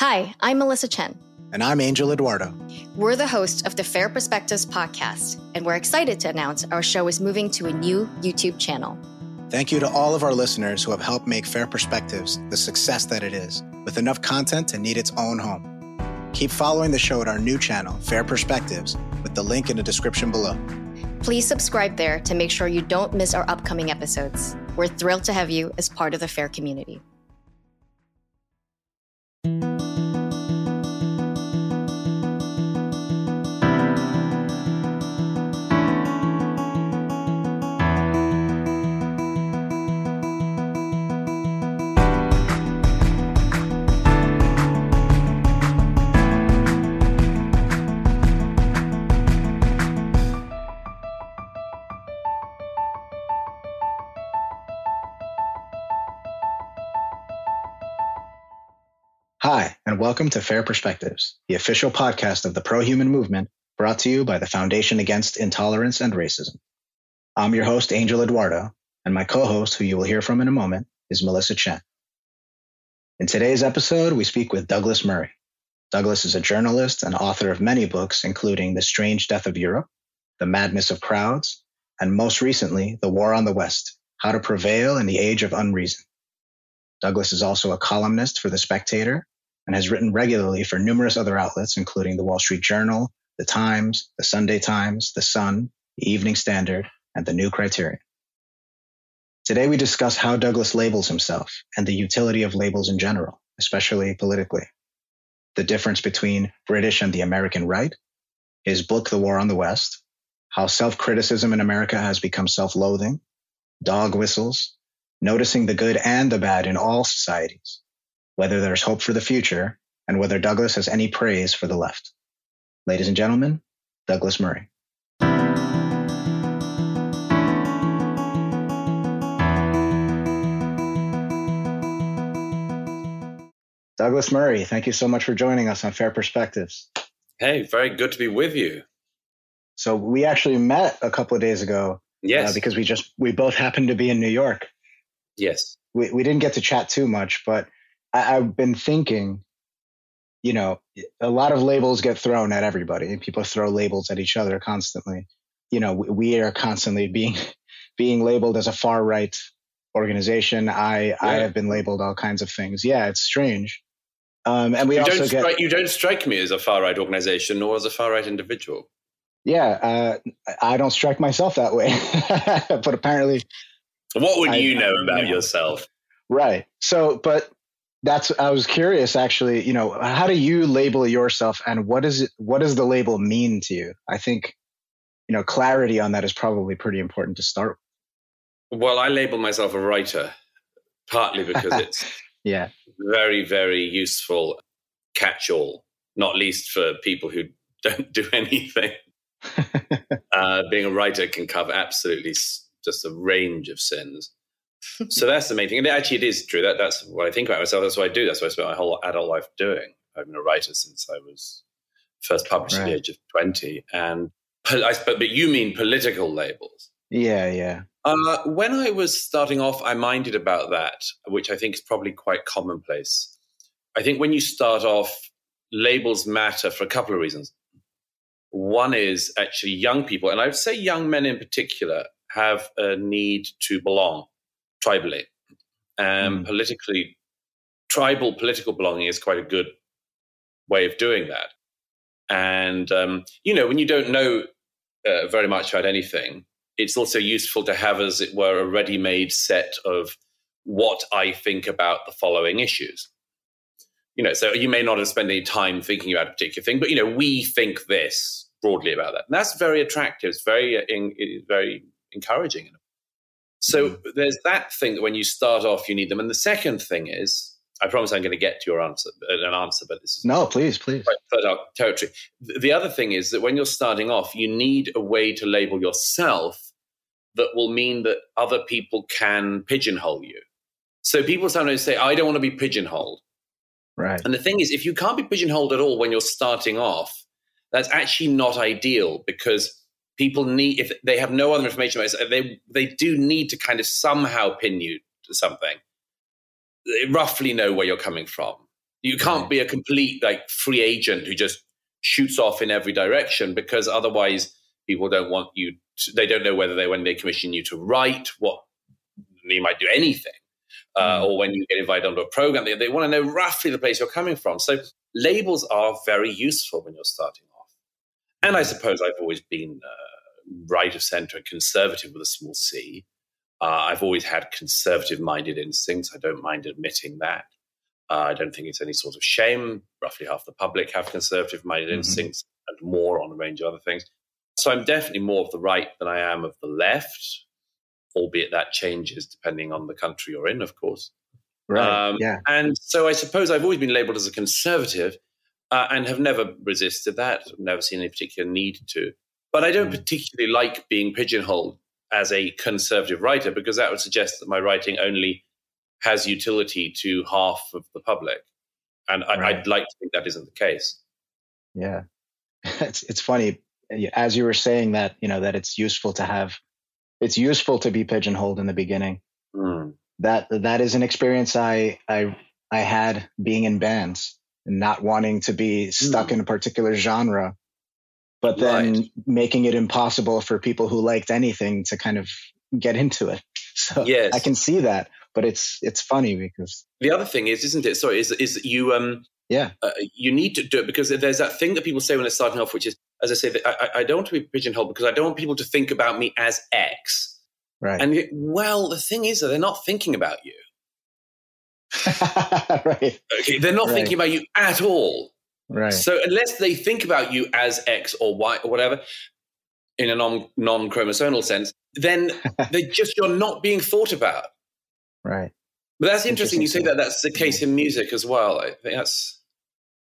Hi, I'm Melissa Chen. And I'm Angel Eduardo. We're the hosts of the Fair Perspectives podcast, and we're excited to announce our show is moving to a new YouTube channel. Thank you to all of our listeners who have helped make Fair Perspectives the success that it is, with enough content to need its own home. Keep following the show at our new channel, Fair Perspectives, with the link in the description below. Please subscribe there to make sure you don't miss our upcoming episodes. We're thrilled to have you as part of the Fair community. And welcome to Fair Perspectives, the official podcast of the pro human movement brought to you by the Foundation Against Intolerance and Racism. I'm your host, Angel Eduardo, and my co host, who you will hear from in a moment, is Melissa Chen. In today's episode, we speak with Douglas Murray. Douglas is a journalist and author of many books, including The Strange Death of Europe, The Madness of Crowds, and most recently, The War on the West How to Prevail in the Age of Unreason. Douglas is also a columnist for The Spectator and has written regularly for numerous other outlets, including the Wall Street Journal, the Times, the Sunday Times, the Sun, the Evening Standard, and the New Criterion. Today, we discuss how Douglas labels himself and the utility of labels in general, especially politically, the difference between British and the American right, his book, The War on the West, how self criticism in America has become self loathing, dog whistles, noticing the good and the bad in all societies, whether there's hope for the future, and whether Douglas has any praise for the left. Ladies and gentlemen, Douglas Murray. Douglas Murray, thank you so much for joining us on Fair Perspectives. Hey, very good to be with you. So we actually met a couple of days ago. Yes. Uh, because we just we both happened to be in New York. Yes. We we didn't get to chat too much, but I, I've been thinking, you know, a lot of labels get thrown at everybody. and People throw labels at each other constantly. You know, we, we are constantly being being labeled as a far right organization. I Yeah. I have been labeled all kinds of things. Yeah, it's strange. Um, and we You also don't, get strike, you don't strike me as a far right organization nor as a far right individual. yeah. Uh, I don't strike myself that way, but apparently What would I- you know I- about yeah. yourself? Right. So, but that's I was curious actually, you know, how do you label yourself and what is it what does the label mean to you? I think you know, clarity on that is probably pretty important to start. Well, I label myself a writer, partly because it's Yeah. very, very useful catch all, not least for people who don't do anything. uh, being a writer can cover absolutely just a range of sins. So that's the main thing. And actually, it is true. That, that's what I think about myself. That's what I do. That's what I spent my whole adult life doing. I've been a writer since I was first published at the age of 20. And I, but you mean political labels. Yeah, yeah. Uh, when I was starting off, I minded about that, which I think is probably quite commonplace. I think when you start off, labels matter for a couple of reasons. One is actually young people, and I would say young men in particular, have a need to belong tribally. Um, Mm. Politically, tribal political belonging is quite a good way of doing that. And, um, you know, when you don't know uh, very much about anything, it's also useful to have, as it were, a ready made set of what I think about the following issues. You know, so you may not have spent any time thinking about a particular thing, but you know, we think this broadly about that. And that's very attractive. It's very, uh, in, very encouraging. So there's that thing that when you start off, you need them. And the second thing is, I promise I'm going to get to your answer, uh, an answer, but this is No, please, please. fertile territory. The other thing is that when you're starting off, you need a way to label yourself that will mean that other people can pigeonhole you. So people sometimes say, I don't want to be pigeonholed. Right. And the thing is, if you can't be pigeonholed at all when you're starting off, that's actually not ideal because people need, if they have no other information about it, they, they do need to kind of somehow pin you to something. They roughly know where you're coming from. You can't be a complete like free agent who just shoots off in every direction because otherwise people don't want you. To, they don't know whether they when they commission you to write what you might do anything, uh, mm. or when you get invited onto a program, they, they want to know roughly the place you're coming from. So labels are very useful when you're starting off. And I suppose I've always been uh, right of center, and conservative with a small c. Uh, I've always had conservative minded instincts. I don't mind admitting that. Uh, I don't think it's any sort of shame. Roughly half the public have conservative minded mm-hmm. instincts and more on a range of other things. So I'm definitely more of the right than I am of the left, albeit that changes depending on the country you're in, of course. Right. Um, yeah. And so I suppose I've always been labeled as a conservative uh, and have never resisted that, never seen any particular need to. But I don't mm. particularly like being pigeonholed as a conservative writer because that would suggest that my writing only has utility to half of the public. And I, right. I'd like to think that isn't the case. Yeah. It's, it's funny. As you were saying that, you know, that it's useful to have, it's useful to be pigeonholed in the beginning. Mm. That, that is an experience I, I, I had being in bands and not wanting to be stuck mm. in a particular genre but then right. making it impossible for people who liked anything to kind of get into it. So yes. I can see that, but it's it's funny because the other thing is, isn't it? Sorry, is is you um yeah uh, you need to do it because there's that thing that people say when they're starting off, which is as I say, I, I don't want to be pigeonholed because I don't want people to think about me as X. Right. And well, the thing is that they're not thinking about you. right. Okay, they're not right. thinking about you at all. Right. So unless they think about you as X or Y or whatever, in a non non chromosomal sense, then they just you're not being thought about. Right. But that's interesting. interesting you say that that's the case in music as well. I think that's.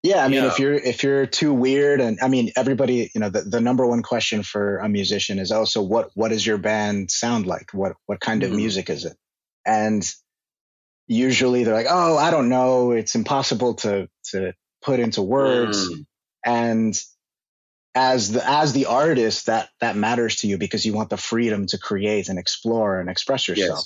Yeah, I mean, yeah. if you're if you're too weird, and I mean, everybody, you know, the, the number one question for a musician is also what what does your band sound like? What what kind of mm. music is it? And usually they're like, oh, I don't know. It's impossible to to put into words mm. and as the as the artist that that matters to you because you want the freedom to create and explore and express yourself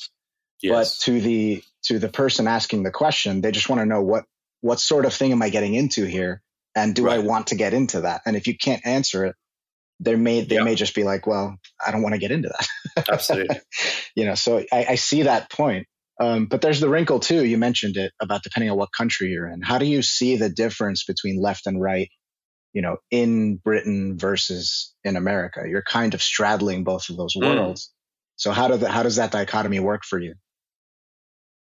yes. Yes. but to the to the person asking the question they just want to know what what sort of thing am i getting into here and do right. i want to get into that and if you can't answer it they may they may just be like well i don't want to get into that absolutely you know so I, I see that point um, but there's the wrinkle too. You mentioned it about depending on what country you're in. How do you see the difference between left and right, you know, in Britain versus in America? You're kind of straddling both of those mm. worlds. So how do the, how does that dichotomy work for you?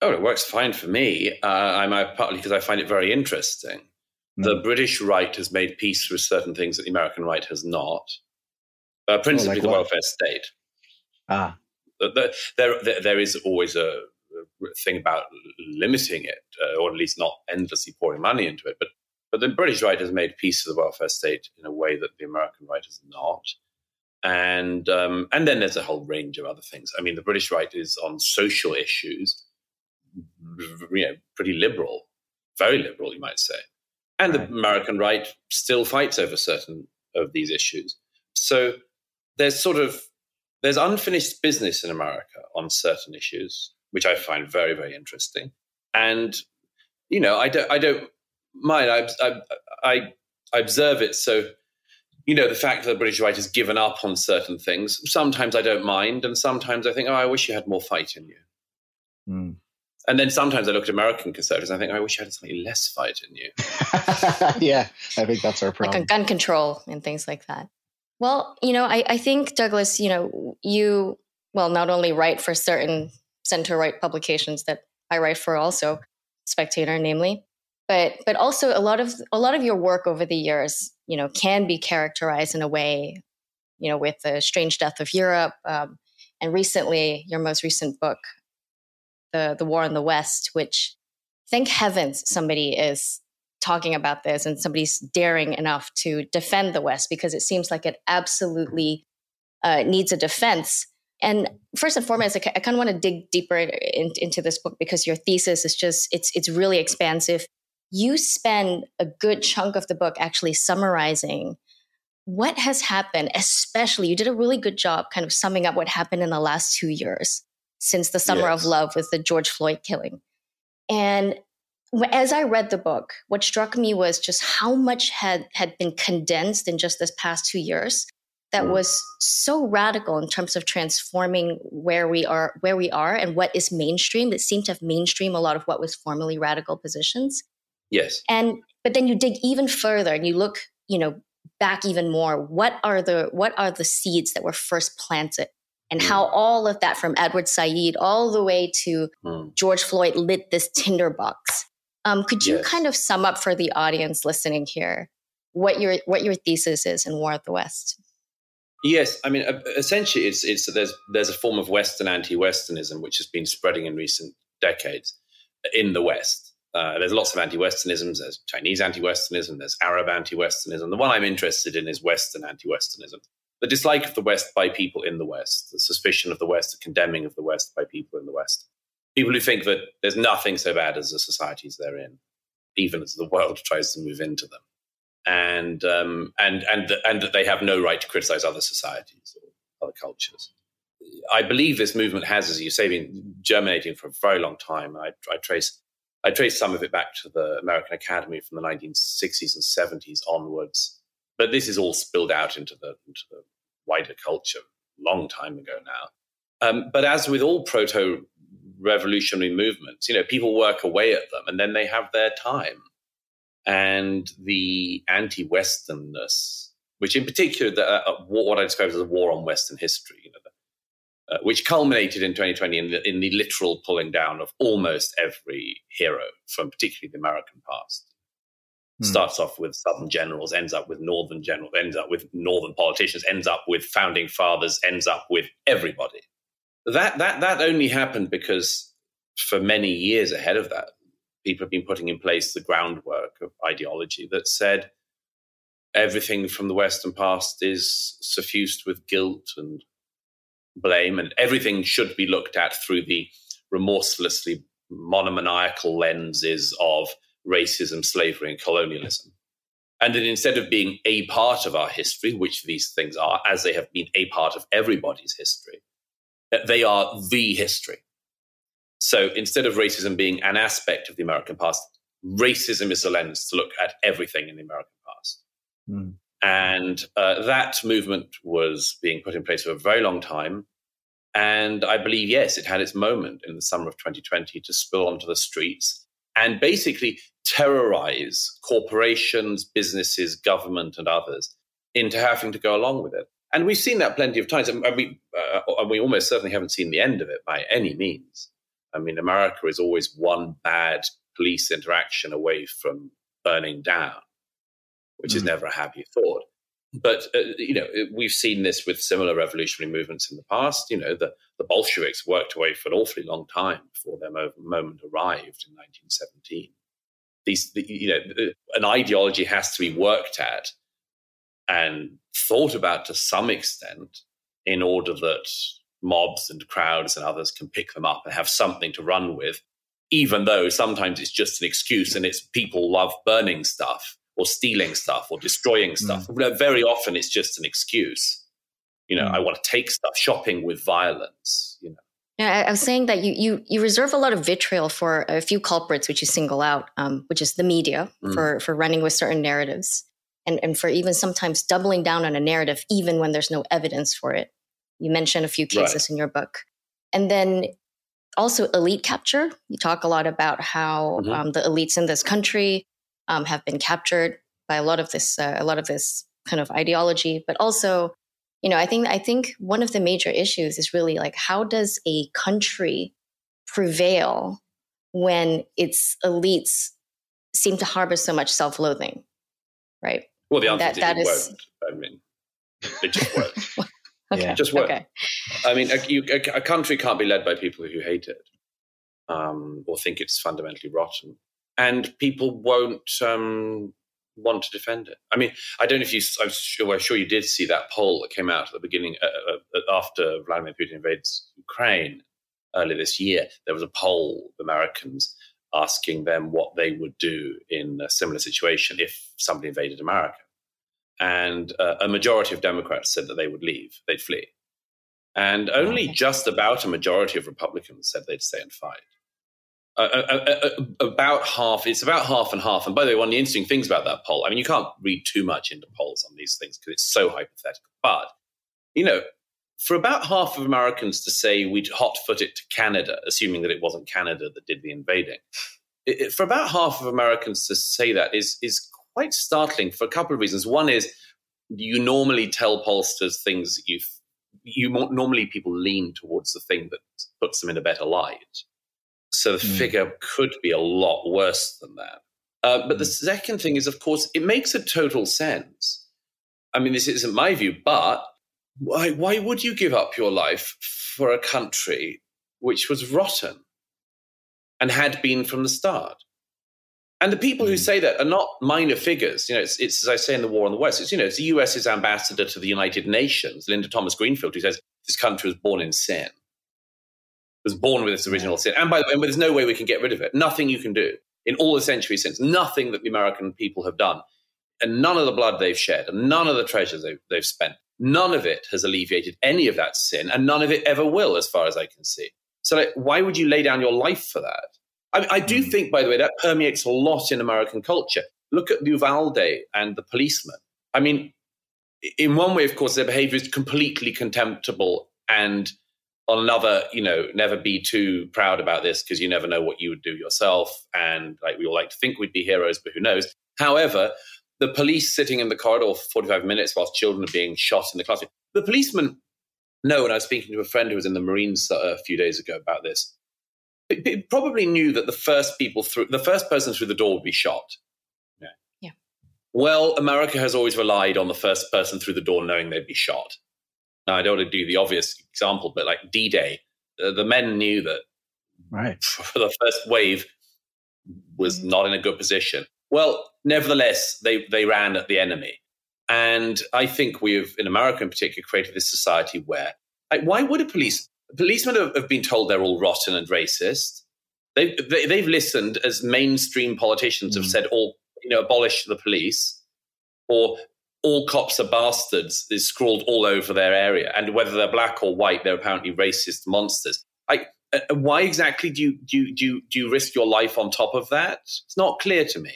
Oh, it works fine for me. Uh, I'm uh, partly because I find it very interesting. Mm. The British right has made peace with certain things that the American right has not. Uh, principally, oh, like the welfare state. Ah, there, there, there is always a thing about limiting it, uh, or at least not endlessly pouring money into it. But but the British right has made peace with the welfare state in a way that the American right has not. And um, and then there's a whole range of other things. I mean, the British right is on social issues, you know, pretty liberal, very liberal, you might say. And right. the American right still fights over certain of these issues. So there's sort of there's unfinished business in America on certain issues, which I find very, very interesting. And, you know, I don't, I don't mind. I, I, I, I observe it. So, you know, the fact that the British right has given up on certain things, sometimes I don't mind. And sometimes I think, oh, I wish you had more fight in you. Mm. And then sometimes I look at American conservatives and I think, I wish you had slightly less fight in you. yeah, I think that's our problem. Like on gun control and things like that. Well, you know, I, I think, Douglas, you know, you, well, not only write for certain center right publications that I write for also, Spectator namely. But but also a lot of a lot of your work over the years, you know, can be characterized in a way, you know, with the strange death of Europe, um, and recently your most recent book, the the war in the West, which thank heavens somebody is talking about this and somebody's daring enough to defend the West because it seems like it absolutely uh, needs a defense and first and foremost, I, I kind of want to dig deeper in, into this book because your thesis is just it's it's really expansive. You spend a good chunk of the book actually summarizing what has happened. Especially, you did a really good job kind of summing up what happened in the last two years since the summer yes. of love with the George Floyd killing. And as I read the book, what struck me was just how much had had been condensed in just this past two years that mm. was so radical in terms of transforming where we are where we are and what is mainstream that seemed to have mainstream a lot of what was formerly radical positions yes and but then you dig even further and you look you know back even more what are the what are the seeds that were first planted and mm. how all of that from edward said all the way to mm. george floyd lit this tinderbox um, could you yes. kind of sum up for the audience listening here what your what your thesis is in war of the west Yes, I mean, uh, essentially, it's it's there's there's a form of Western anti-Westernism which has been spreading in recent decades in the West. Uh, there's lots of anti-Westernisms. There's Chinese anti-Westernism. There's Arab anti-Westernism. The one I'm interested in is Western anti-Westernism. The dislike of the West by people in the West, the suspicion of the West, the condemning of the West by people in the West. People who think that there's nothing so bad as the societies they're in, even as the world tries to move into them and um, and and and that they have no right to criticize other societies or other cultures. I believe this movement has, as you say, been germinating for a very long time. I, I trace I trace some of it back to the American Academy from the 1960s and 70s onwards, but this is all spilled out into the, into the wider culture long time ago now. Um, but as with all proto revolutionary movements, you know, people work away at them and then they have their time and the anti-Westernness, which in particular, the, uh, uh what I describe as a war on Western history, you know, the, uh, which culminated in 2020 in the, in the, literal pulling down of almost every hero from particularly the American past. Hmm. Starts off with Southern generals, ends up with Northern generals, ends up with Northern politicians, ends up with founding fathers, ends up with everybody. That that that only happened because for many years ahead of that, people have been putting in place the groundwork of ideology that said everything from the Western past is suffused with guilt and blame, and everything should be looked at through the remorselessly monomaniacal lenses of racism, slavery, and colonialism. And that instead of being a part of our history, which these things are, as they have been a part of everybody's history, they are the history. So instead of racism being an aspect of the American past, racism is a lens to look at everything in the American past. Mm. And uh, that movement was being put in place for a very long time. And I believe, yes, it had its moment in the summer of 2020 to spill onto the streets and basically terrorize corporations, businesses, government, and others into having to go along with it. And we've seen that plenty of times. And we, uh, and we almost certainly haven't seen the end of it by any means. I mean, America is always one bad police interaction away from burning down, which mm. is never a happy thought. But uh, you know, we've seen this with similar revolutionary movements in the past. You know, the, the Bolsheviks worked away for an awfully long time before their moment arrived in 1917. These, the, you know, an ideology has to be worked at and thought about to some extent in order that mobs and crowds and others can pick them up and have something to run with, even though sometimes it's just an excuse and it's people love burning stuff or stealing stuff or destroying hmm. stuff. Mm. Very often it's just an excuse. You know, mm. I want to take stuff, shopping with violence, you know. Yeah, I was saying that you you you reserve a lot of vitriol for a few culprits, which you single out, um, which is the media mm. for for running with certain narratives, and and for even sometimes doubling down on a narrative even when there's no evidence for it. You mentioned a few cases right. in your book. And then also elite capture. You talk a lot about how mm-hmm. um, the elites in this country um, have been captured by a lot of this, uh, a lot of this kind of ideology, but also, you know, I think I think one of the major issues is really like how does a country prevail when its elites seem to harbor so much self-loathing, right? Well, the answer that, is that it is, won't. I mean, it just won't. Okay. Yeah. Just work. Okay. I mean, a, you, a, a, country can't be led by people who hate it um, or think it's fundamentally rotten, and people won't um, want to defend it. I mean, I don't know if you. I'm sure, I'm sure you did see that poll that came out at the beginning uh, uh, uh, after Vladimir Putin invades Ukraine earlier this year. There was a poll of Americans asking them what they would do in a similar situation if somebody invaded America and uh, a majority of Democrats said that they would leave, they'd flee. And only just about a majority of Republicans said they'd stay and fight. uh, uh, uh, about half. It's about half and half. And by the way, one of the interesting things about that poll, I mean, you can't read too much into polls on these things because it's so hypothetical. But you know, for about half of Americans to say we'd hot foot it to Canada, assuming that it wasn't Canada that did the invading, it, it, for about half of Americans to say that is is quite startling for a couple of reasons. One is you normally tell pollsters things you you normally people lean towards the thing that puts them in a better light. So the mm. figure could be a lot worse than that. Uh, but the hmm. second thing is, of course, it makes a total sense. I mean, this isn't my view, but why, why would you give up your life for a country which was rotten and had been from the start? And the people mm. who hmm. say that are not minor figures. You know, it's, it's, as I say in the War on the West. It's you know, it's the U.S.'s ambassador to the United Nations, Linda Thomas Greenfield, who says this country was born in sin, was born with its original sin. And by the way, there's no way we can get rid of it. Nothing you can do in all the centuries since. Nothing that the American people have done, and none of the blood they've shed, and none of the treasures they've, they've spent, none of it has alleviated any of that sin, and none of it ever will, as far as I can see. So, like, why would you lay down your life for that? I, I do hmm. think, by the way, that permeates a lot in American culture. Look at Uvalde and the policeman. I mean, in one way, of course, their behavior is completely contemptible and on another, you know, never be too proud about this because you never know what you would do yourself. And like we all like to think we'd be heroes, but who knows? However, the police sitting in the corridor for 45 minutes whilst children are being shot in the classroom. The policeman no, and I was speaking to a friend who was in the Marines a few days ago about this it, probably knew that the first people through the first person through the door would be shot. Yeah. yeah. Well, America has always relied on the first person through the door knowing they'd be shot. Now, I don't want to do the obvious example, but like D Day, the, the, men knew that right. for the first wave was mm-hmm. not in a good position. Well, nevertheless, they, they ran at the enemy. And I think we've, in America in particular, created this society where, like, why would a police policemen have, have been told they're all rotten and racist. They've, they, they have listened as mainstream politicians mm. have said, all, you know, abolish the police or all cops are bastards is scrawled all over their area. And whether they're black or white, they're apparently racist monsters. I, uh, why exactly do you, do, you, do, you, do you risk your life on top of that? It's not clear to me.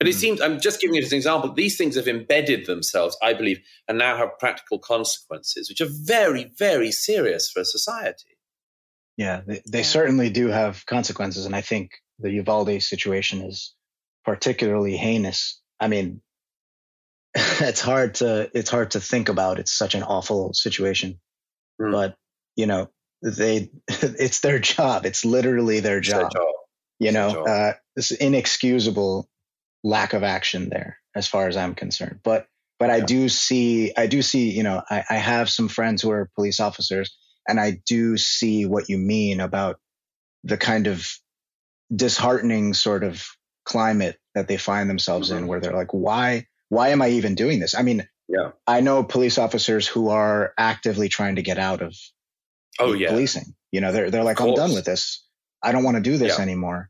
But it mm. seems, I'm just giving it as an example, these things have embedded themselves, I believe, and now have practical consequences, which are very, very serious for a society. Yeah, they, they certainly do have consequences. And I think the Uvalde situation is particularly heinous. I mean, it's hard to it's hard to think about. It's such an awful situation. Mm. But, you know, they it's their job. It's literally their job. Their job. You know, uh, it's inexcusable lack of action there as far as I'm concerned. But but yeah. I do see I do see, you know, I, I have some friends who are police officers and I do see what you mean about the kind of disheartening sort of climate that they find themselves mm-hmm. in where they're like, why why am I even doing this? I mean, yeah. I know police officers who are actively trying to get out of oh yeah policing. You know, they're they're like, I'm done with this. I don't want to do this yeah. anymore.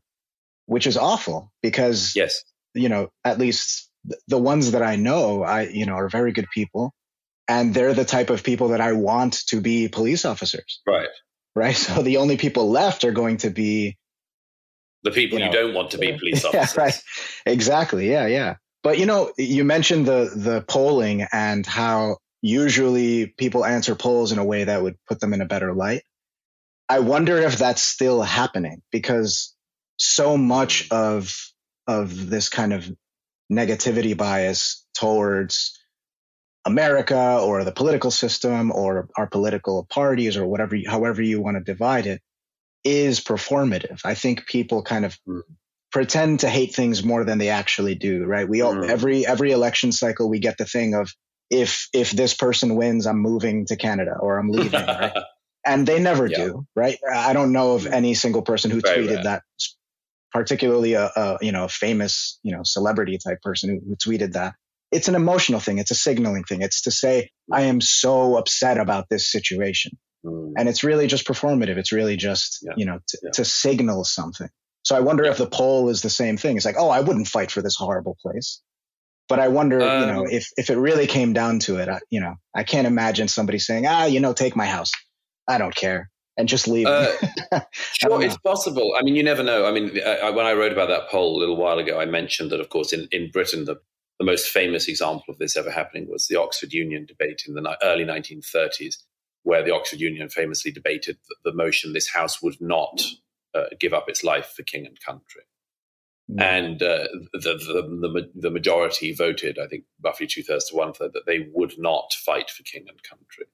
Which is awful because yes you know, at least the ones that I know, I, you know, are very good people. And they're the type of people that I want to be police officers. Right. Right. So the only people left are going to be the people you, know, you don't want to be police officers. Yeah, right. Exactly. Yeah. Yeah. But you know, you mentioned the the polling and how usually people answer polls in a way that would put them in a better light. I wonder if that's still happening because so much of of this kind of negativity bias towards America or the political system or our political parties or whatever, however you want to divide it, is performative. I think people kind of mm. pretend to hate things more than they actually do, right? We all, mm. every, every election cycle, we get the thing of if, if this person wins, I'm moving to Canada or I'm leaving, right? And they never yeah. do, right? I don't know of hmm. any single person who Very tweeted rare. that particularly a, a, you know a famous you know celebrity type person who, who tweeted that. It's an emotional thing. It's a signaling thing. It's to say i am so upset about this situation. Mm. and it's really just performative. It's really just yeah. you know t- yeah. to signal something. So i wonder yeah. if the poll is the same thing. It's like oh i wouldn't fight for this horrible place. But i wonder um, you know um, if if it really came down to it I, you know i can't imagine somebody saying ah you know take my house. I don't care and just leave. Uh, sure, it's possible. I mean, you never know. I mean, I, when I wrote about that poll a little while ago, I mentioned that, of course, in, in Britain, the, the most famous example of this ever happening was the Oxford Union debate in the early 1930s, where the Oxford Union famously debated the, the motion this House would not uh, give up its life for king and country. Mm. And uh, the, the, the, the majority voted, I think, roughly two thirds to one third, that they would not fight for king and country.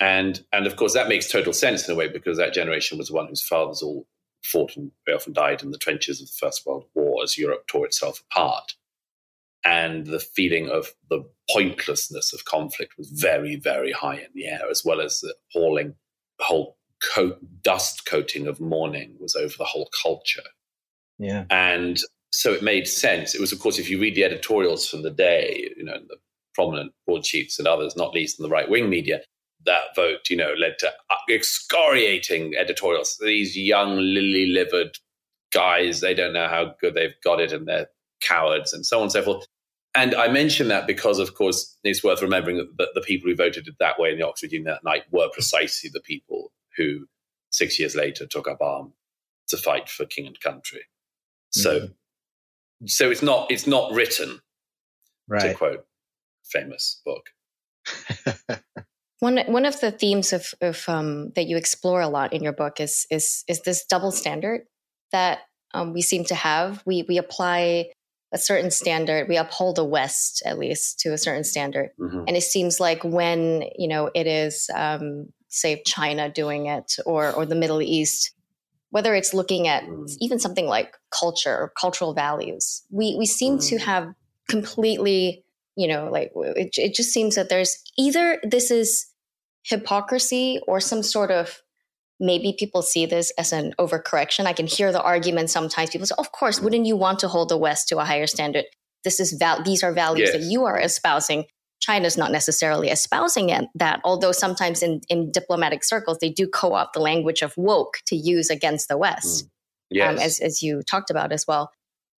And and of course that makes total sense in a way because that generation was one whose fathers all fought and very often died in the trenches of the First World War as Europe tore itself apart. And the feeling of the pointlessness of conflict was very, very high in the air, as well as the appalling whole coat, dust coating of mourning was over the whole culture. Yeah. And so it made sense. It was, of course, if you read the editorials from the day, you know, the prominent broadsheets and others, not least in the right wing media, that vote, you know, led to excoriating editorials. These young lily livered guys, they don't know how good they've got it and they're cowards and so on and so forth. And I mention that because, of course, it's worth remembering that the people who voted it that way in the Oxford Union that night were precisely the people who six years later took up arms to fight for king and country. So, mm-hmm. so it's not it's not written right. to quote famous book. One one of the themes of, of um, that you explore a lot in your book is is is this double standard that um, we seem to have. We we apply a certain standard. We uphold the West at least to a certain standard, mm-hmm. and it seems like when you know it is um, say China doing it or or the Middle East, whether it's looking at mm. even something like culture or cultural values, we we seem mm. to have completely you know like it, it just seems that there's either this is hypocrisy or some sort of maybe people see this as an overcorrection. I can hear the argument sometimes. People say, "Of course, wouldn't you want to hold the West to a higher standard? This is val- these are values yes. that you are espousing." China's not necessarily espousing it that, although sometimes in, in diplomatic circles they do co-opt the language of woke to use against the West, mm. yes. um, as as you talked about as well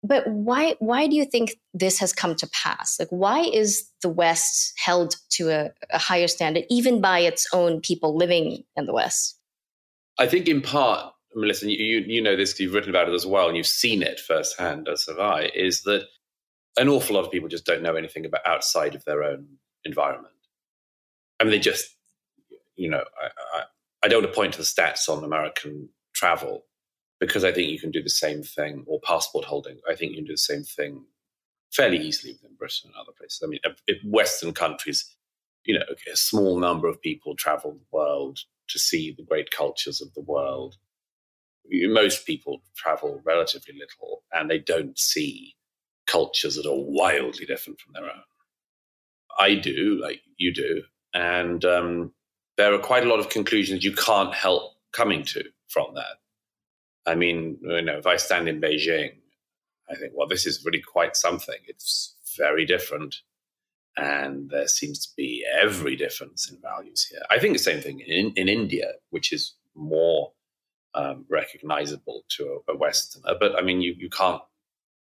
but why why do you think this has come to pass? Like why is the west held to a, a, higher standard even by its own people living in the west? I think in part melissa you, you know this because you've written about it as well and you've seen it firsthand as have i is that an awful lot of people just don't know anything about outside of their own environment. I mean they just you know i, I, I don't want to point to the stats on american travel because I think you can do the same thing, or passport holding. I think you can do the same thing fairly easily within Britain and other places. I mean, if Western countries, you know, a small number of people travel the world to see the great cultures of the world. Most people travel relatively little, and they don't see cultures that are wildly different from their own. I do, like you do, and um, there are quite a lot of conclusions you can't help coming to from that. I mean, you know, if I stand in Beijing, I think, well, this is really quite something. It's very different. And there seems to be every difference in values here. I think the same thing in, in India, which is more um, recognizable to a, a, Westerner. But I mean, you, you can't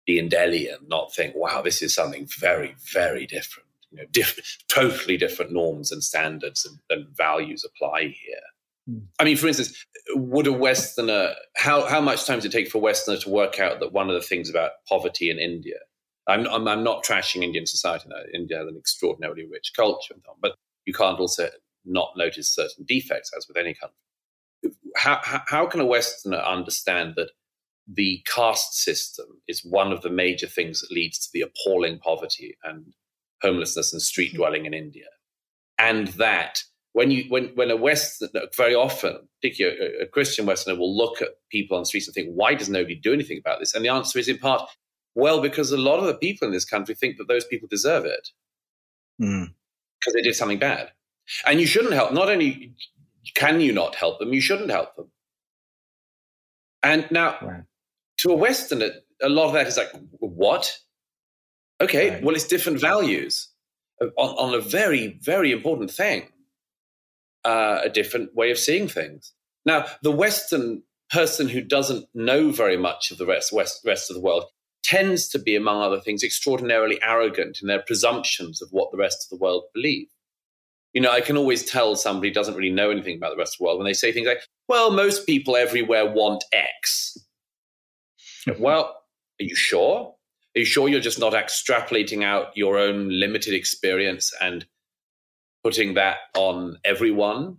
be in Delhi and not think, wow, this is something very, very different. You know, diff- totally different norms and standards and, and values apply here. I mean, for instance, would a Westerner, how, how much time does it take for a Westerner to work out that one of the things about poverty in India, I'm, I'm, I'm not trashing Indian society now. India has an extraordinarily rich culture and so on, but you can't also not notice certain defects, as with any country. How, how, how can a Westerner understand that the caste system is one of the major things that leads to the appalling poverty and homelessness and street hmm. dwelling in India? And that when you when when a Western very often, particularly a, a, Christian Westerner, will look at people on the streets and think, why does nobody do anything about this? And the answer is in part, well, because a lot of the people in this country think that those people deserve it because mm. they did something bad, and you shouldn't help. Not only can you not help them, you shouldn't help them. And now, right. to a Westerner, a lot of that is like, what? Okay, right. well, it's different values on, on a very, very important thing uh, a different way of seeing things. Now, the Western person who doesn't know very much of the rest, west, rest of the world tends to be, among other things, extraordinarily arrogant in their presumptions of what the rest of the world believe. You know, I can always tell somebody doesn't really know anything about the rest of the world when they say things like, well, most people everywhere want X. well, are you sure? Are you sure you're just not extrapolating out your own limited experience and putting that on everyone?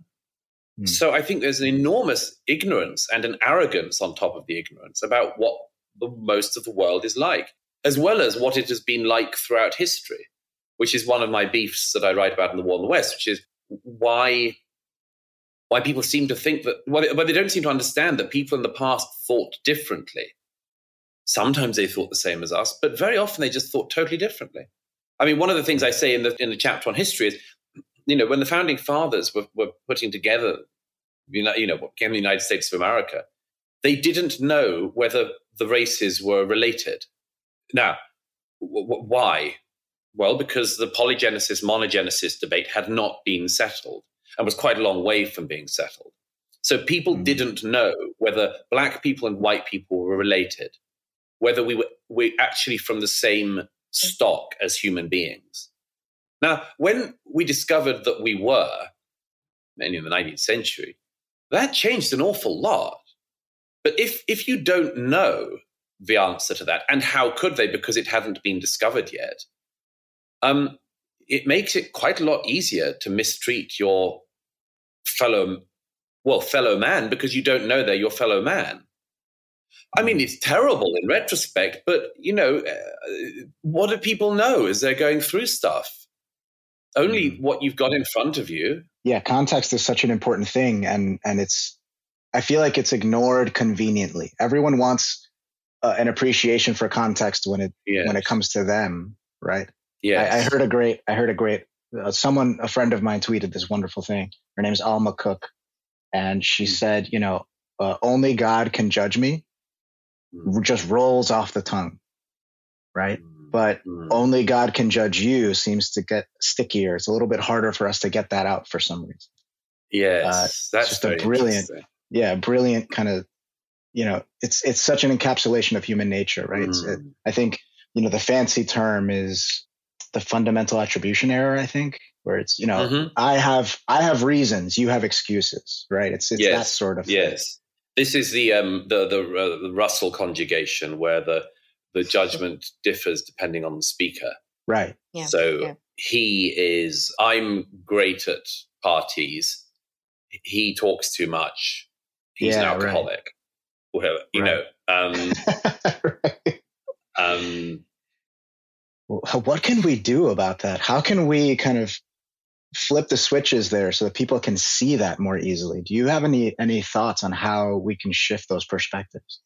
Mm. So I think there's an enormous ignorance and an arrogance on top of the ignorance about what the most of the world is like, as well as what it has been like throughout history, which is one of my beefs that I write about in the War in the West, which is why why people seem to think that well, they, well, they don't seem to understand that people in the past thought differently. Sometimes they thought the same as us, but very often they just thought totally differently. I mean, one of the things I say in the in the chapter on history is, you know, when the founding fathers were, were putting together, you know, you know, what became the United States of America, they didn't know whether the races were related. Now, w- w- why? Well, because the polygenesis monogenesis debate had not been settled and was quite a long way from being settled. So people mm. didn't know whether black people and white people were related, whether we were, we actually from the same stock as human beings. Now, when we discovered that we were, mainly in the 19th century, that changed an awful lot. But if, if you don't know the answer to that, and how could they because it hadn't been discovered yet, um, it makes it quite a lot easier to mistreat your fellow, well, fellow man because you don't know they're your fellow man. I mean, it's terrible in retrospect, but you know, uh, what do people know as they're going through stuff? Only mm. what you've got in front of you. Yeah, context is such an important thing, and and it's. I feel like it's ignored conveniently. Everyone wants uh, an appreciation for context when it yes. when it comes to them, right? Yeah, I, I, heard a great. I heard a great. Uh, someone, a friend of mine, tweeted this wonderful thing. Her name's Alma Cook, and she mm. said, you know, uh, only God can judge me. Mm. Just rolls off the tongue, right? Mm but mm. only God can judge you seems to get stickier. It's a little bit harder for us to get that out for some reason. Yes, uh, that's just a brilliant, yeah, brilliant kind of, you know, it's it's such an encapsulation of human nature, right? Mm. It, I think you know the fancy term is the fundamental attribution error. I think where it's you know mm-hmm. I have I have reasons, you have excuses, right? It's it's yes. that sort of yes. Thing. This is the um the the, uh, the Russell conjugation where the the judgment differs depending on the speaker. Right. Yeah. So yeah. he is, I'm great at parties. He talks too much. He's yeah, an alcoholic. Right. Whatever, you right. know. Um, right. um, what can we do about that? How can we kind of flip the switches there so that people can see that more easily? Do you have any any thoughts on how we can shift those perspectives?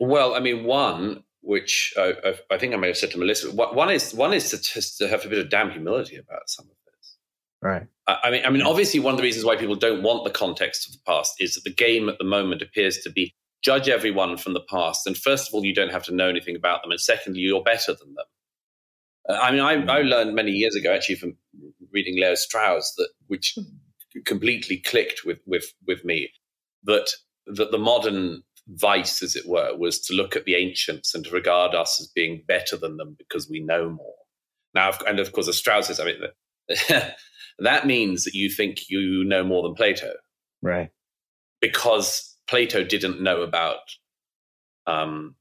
Well, I mean, one which I, I, think I may have said to Melissa. One is one is to just to have a bit of damn humility about some of this. Right. I, mean, I mean, obviously, one of the reasons why people don't want the context of the past is that the game at the moment appears to be judge everyone from the past. And first of all, you don't have to know anything about them, and secondly, you're better than them. Uh, I mean, I, mm. I learned many years ago, actually, from reading Leo Strauss, that which completely clicked with with with me that that the modern vice, as it were, was to look at the ancients and to regard us as being better than them because we know more. Now, and of course, the Strauss says, I mean, that means that you think you know more than Plato. Right. Because Plato didn't know about, um,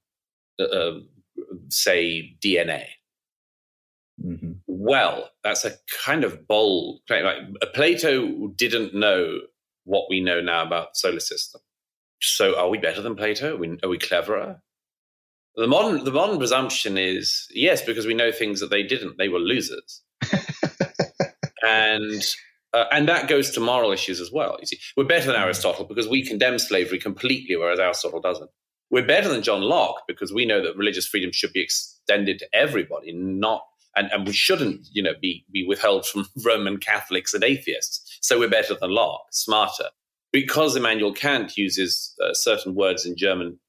uh, uh say, DNA. Mm-hmm. Well, that's a kind of bold claim. Like, Plato didn't know what we know now about the solar system. So are we better than Plato? Are we, are we cleverer? The modern the modern presumption is yes, because we know things that they didn't. They were losers, and uh, and that goes to moral issues as well. You see, we're better than Aristotle because we condemn slavery completely, whereas Aristotle doesn't. We're better than John Locke because we know that religious freedom should be extended to everybody, not and, and we shouldn't, you know, be be withheld from Roman Catholics and atheists. So we're better than Locke, smarter because Immanuel Kant uses uh, certain words in German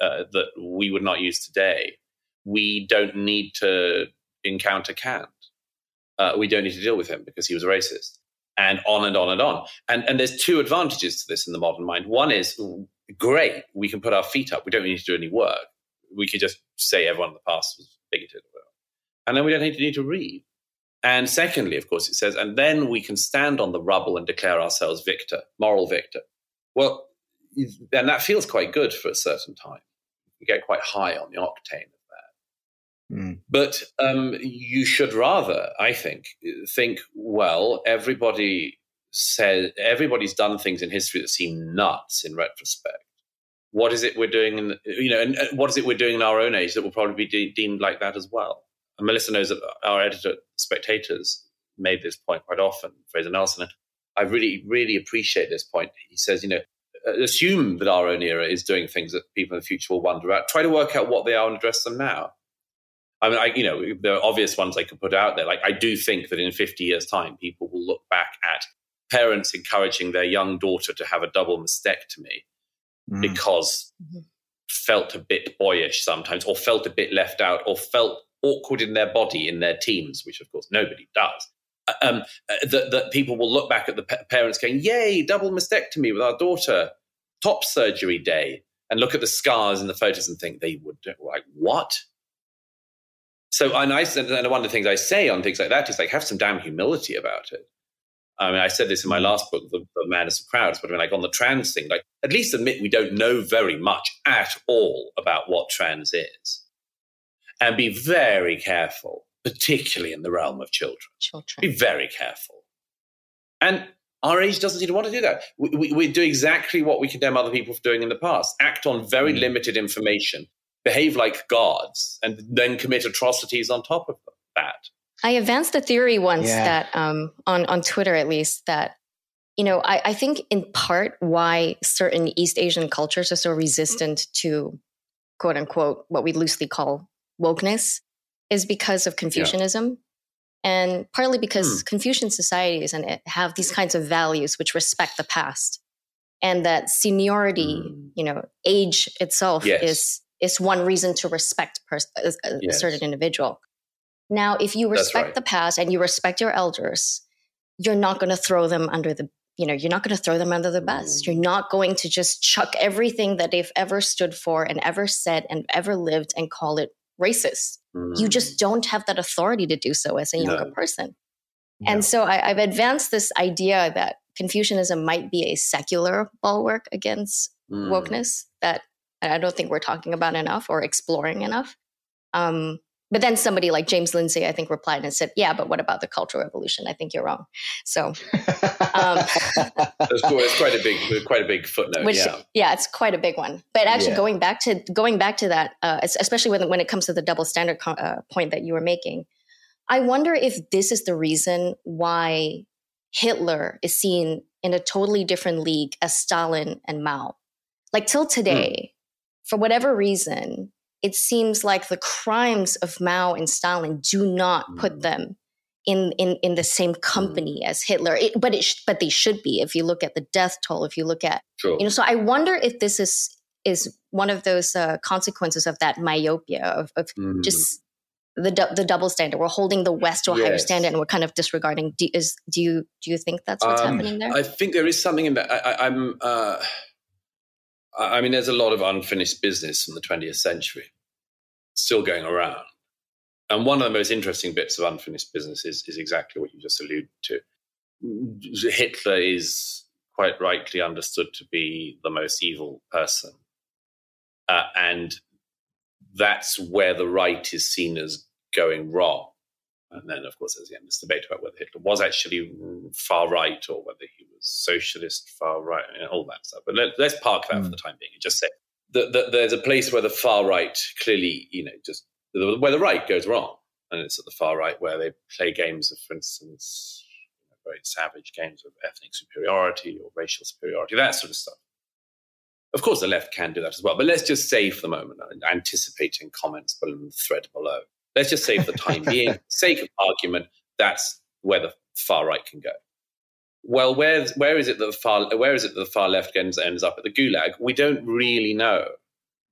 uh, that we would not use today, we don't need to encounter Kant. Uh, we don't need to deal with him because he was a racist, and on and on and on. And and there's two advantages to this in the modern mind. One is great, we can put our feet up. We don't need to do any work. We could just say everyone in the past was bigoted, and then we don't need to need to read. And secondly, of course, it says, and then we can stand on the rubble and declare ourselves victor, moral victor. Well, and that feels quite good for a certain time. You get quite high on the octane of that. Mm. But um, you should rather, I think, think, well, everybody said everybody's done things in history that seem nuts in retrospect. What is it we're doing, in, you know, and what is it we're doing in our own age that will probably be de- deemed like that as well? And Melissa knows that our editor, Spectators, made this point quite often, Fraser Nelson. I really, really appreciate this point. He says, you know, assume that our own era is doing things that people in the future will wonder about. Try to work out what they are and address them now. I mean, I, you know, there are obvious ones I could put out there. Like, I do think that in 50 years' time, people will look back at parents encouraging their young daughter to have a double mastectomy mm. because mm-hmm. felt a bit boyish sometimes, or felt a bit left out, or felt awkward in their body in their teams, which of course nobody does. Uh, um, uh, that, that people will look back at the parents going, "Yay, double mastectomy with our daughter, top surgery day," and look at the scars in the photos and think they would like what? So, and I and one of the things I say on things like that is like have some damn humility about it. I mean, I said this in my last book, The, the Madness of Crowds, but I mean, like on the trans thing, like at least admit we don't know very much at all about what trans is, and be very careful particularly in the realm of children. Children. Be very careful. And our age doesn't seem to want to do that. We, we, we, do exactly what we condemn other people for doing in the past act on very mm. limited information, behave like gods, and then commit atrocities on top of that. I advanced the theory once yeah. that, um, on, on Twitter at least, that, you know, I, I think in part why certain East Asian cultures are so resistant to quote unquote what we loosely call wokeness is because of Confucianism. Yeah. And partly because mm. Confucian societies and have these kinds of values which respect the past, and that seniority, mm. you know, age itself yes. is is one reason to respect pers- a, a yes. certain individual. Now, if you respect right. the past and you respect your elders, you're not going to throw them under the you know you're not going to throw them under the bus you're not going to just chuck everything that they've ever stood for and ever said and ever lived and call it racist Mm. You just don't have that authority to do so as a younger no. person. No. And so I, I've advanced this idea that Confucianism might be a secular bulwark against mm. wokeness that I don't think we're talking about enough or exploring enough. Um, but then somebody like James Lindsay, I think, replied and said, "Yeah, but what about the Cultural Revolution? I think you're wrong." So um, cool. It's quite a big, quite a big footnote. Which, yeah, yeah, it's quite a big one. But actually, yeah. going back to going back to that, uh, especially when when it comes to the double standard co- uh, point that you were making, I wonder if this is the reason why Hitler is seen in a totally different league as Stalin and Mao. Like till today, mm. for whatever reason, it seems like the crimes of Mao and Stalin do not put mm. them in in in the same company mm. as Hitler. It, but it sh- but they should be if you look at the death toll. If you look at sure. you know, so I wonder if this is is one of those uh, consequences of that myopia of, of mm. just the the double standard. We're holding the West to a yes. higher standard, and we're kind of disregarding. Do, is do you do you think that's what's um, happening there? I think there is something in that. I, am uh, I mean, there's a lot of unfinished business from the 20th century still going around. And one of the most interesting bits of unfinished business is, is exactly what you just alluded to. Hitler is quite rightly understood to be the most evil person. Uh, and that's where the right is seen as going wrong. And then, of course, there's the endless debate about whether Hitler was actually far right or whether he was socialist, far right, and all that stuff. But let, us park that mm. for the time being and just say the, the, there's a place where the far right clearly, you know, just where the right goes wrong. And it's at the far right where they play games of, for instance, you know, very savage games of ethnic superiority or racial superiority, that sort of stuff. Of course, the left can do that as well. But let's just say for the moment, anticipating comments below the thread below, let's just say for the time being, sake of argument, that's where the far right can go. Well, where where is it that the far where is it that the far left ends ends up at the gulag? We don't really know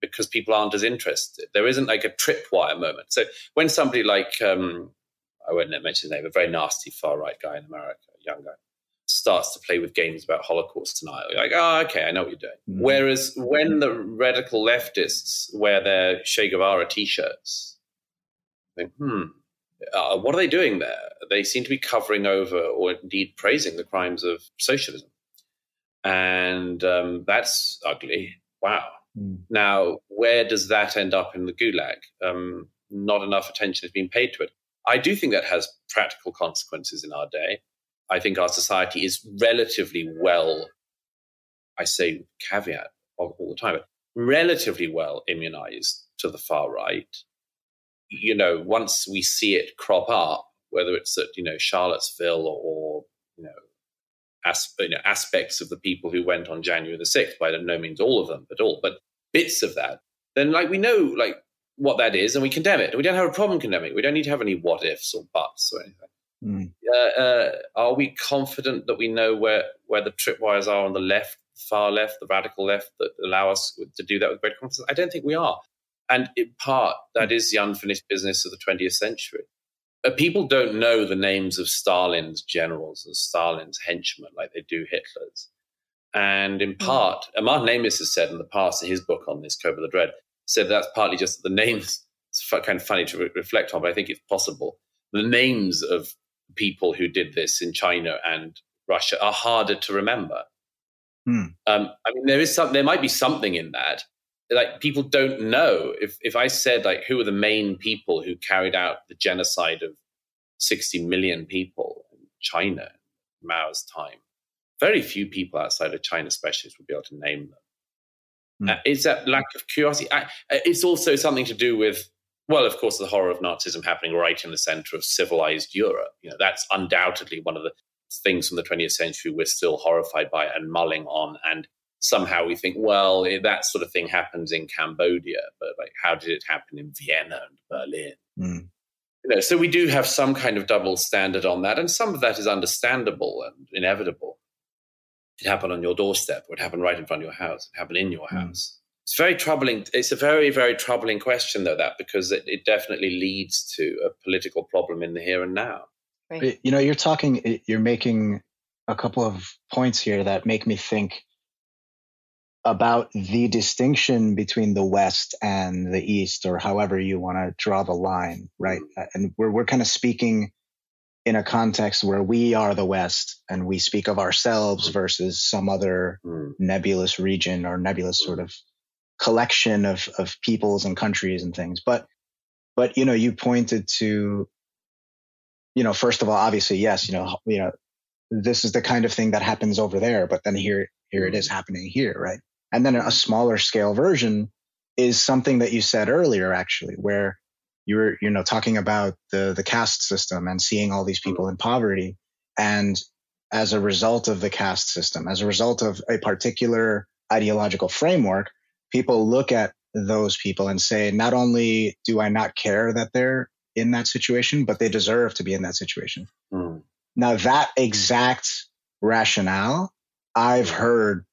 because people aren't as interested. There isn't like a tripwire moment. So when somebody like um, I won't mention his name, a very nasty far right guy in America, young guy, starts to play with games about Holocaust denial. You're like, oh, okay, I know what you're doing. Mm-hmm. Whereas when the radical leftists wear their Che Guevara t-shirts, think, hmm, Uh, what are they doing there? They seem to be covering over or indeed praising the crimes of socialism. And um, that's ugly. Wow. Mm. Now, where does that end up in the gulag? Um, not enough attention is being paid to it. I do think that has practical consequences in our day. I think our society is relatively well, I say caveat all, all the time, but relatively well immunized to the far right. You know, once we see it crop up, whether it's at, you know, Charlottesville or, you know, as, you know, aspects of the people who went on January the 6th, by no means all of them at all, but bits of that, then like we know like what that is and we condemn it. We don't have a problem condemning it. We don't need to have any what ifs or buts or anything. Mm. Uh, uh, are we confident that we know where, where the tripwires are on the left, far left, the radical left that allow us to do that with great confidence? I don't think we are. And in part, that mm. the unfinished business of the 20th century. Uh, people don't know the names of Stalin's generals and Stalin's henchmen like they do Hitler's. And in hmm. part. Martin Amis has said in the past in his book on this, Koba the Dread, said that's partly just the names. It's kind of funny to re- reflect on, but I think it's possible. The names of people who did this in China and Russia are harder to remember. Hmm. Um, I mean, there is some, there might be something in that. Like people don't know if if I said like who are the main people who carried out the genocide of sixty million people in China, Mao's time. Very few people outside of China specialists would be able to name them. Mm. Uh, is that lack of curiosity? I, uh, it's also something to do with well, of course, the horror of Nazism happening right in the center of civilized Europe. You know, that's undoubtedly one of the things from the 20th century we're still horrified by and mulling on. And somehow we think, well, eh, that sort of thing happens in Cambodia, but like, how did it happen in Vienna and Berlin? Mm. You know, so we do have some kind of double standard on that, and some of that is understandable and inevitable. It happened on your doorstep, or it happened right in front of your house, it happened in your mm. house. It's very troubling. It's a very, very troubling question, though, that because it, it definitely leads to a political problem in the here and now. Right. You know, you're talking, you're making a couple of points here that make me think about the distinction between the West and the East, or however you want to draw the line, right? Mm-hmm. And we're we're kind of speaking in a context where we are the West and we speak of ourselves mm-hmm. versus some other mm. nebulous region or nebulous sort of collection of of peoples and countries and things. But but you know, you pointed to, you know, first of all, obviously, yes, you know, you know, this is the kind of thing that happens over there, but then here here it is mm-hmm. happening here, right? And then a smaller scale version is something that you said earlier, actually, where you were, you know, talking about the the caste system and seeing all these people in poverty, and as a result of the caste system, as a result of a particular ideological framework, people look at those people and say, not only do I not care that they're in that situation, but they deserve to be in that situation. Mm. Now, that exact rationale I've heard,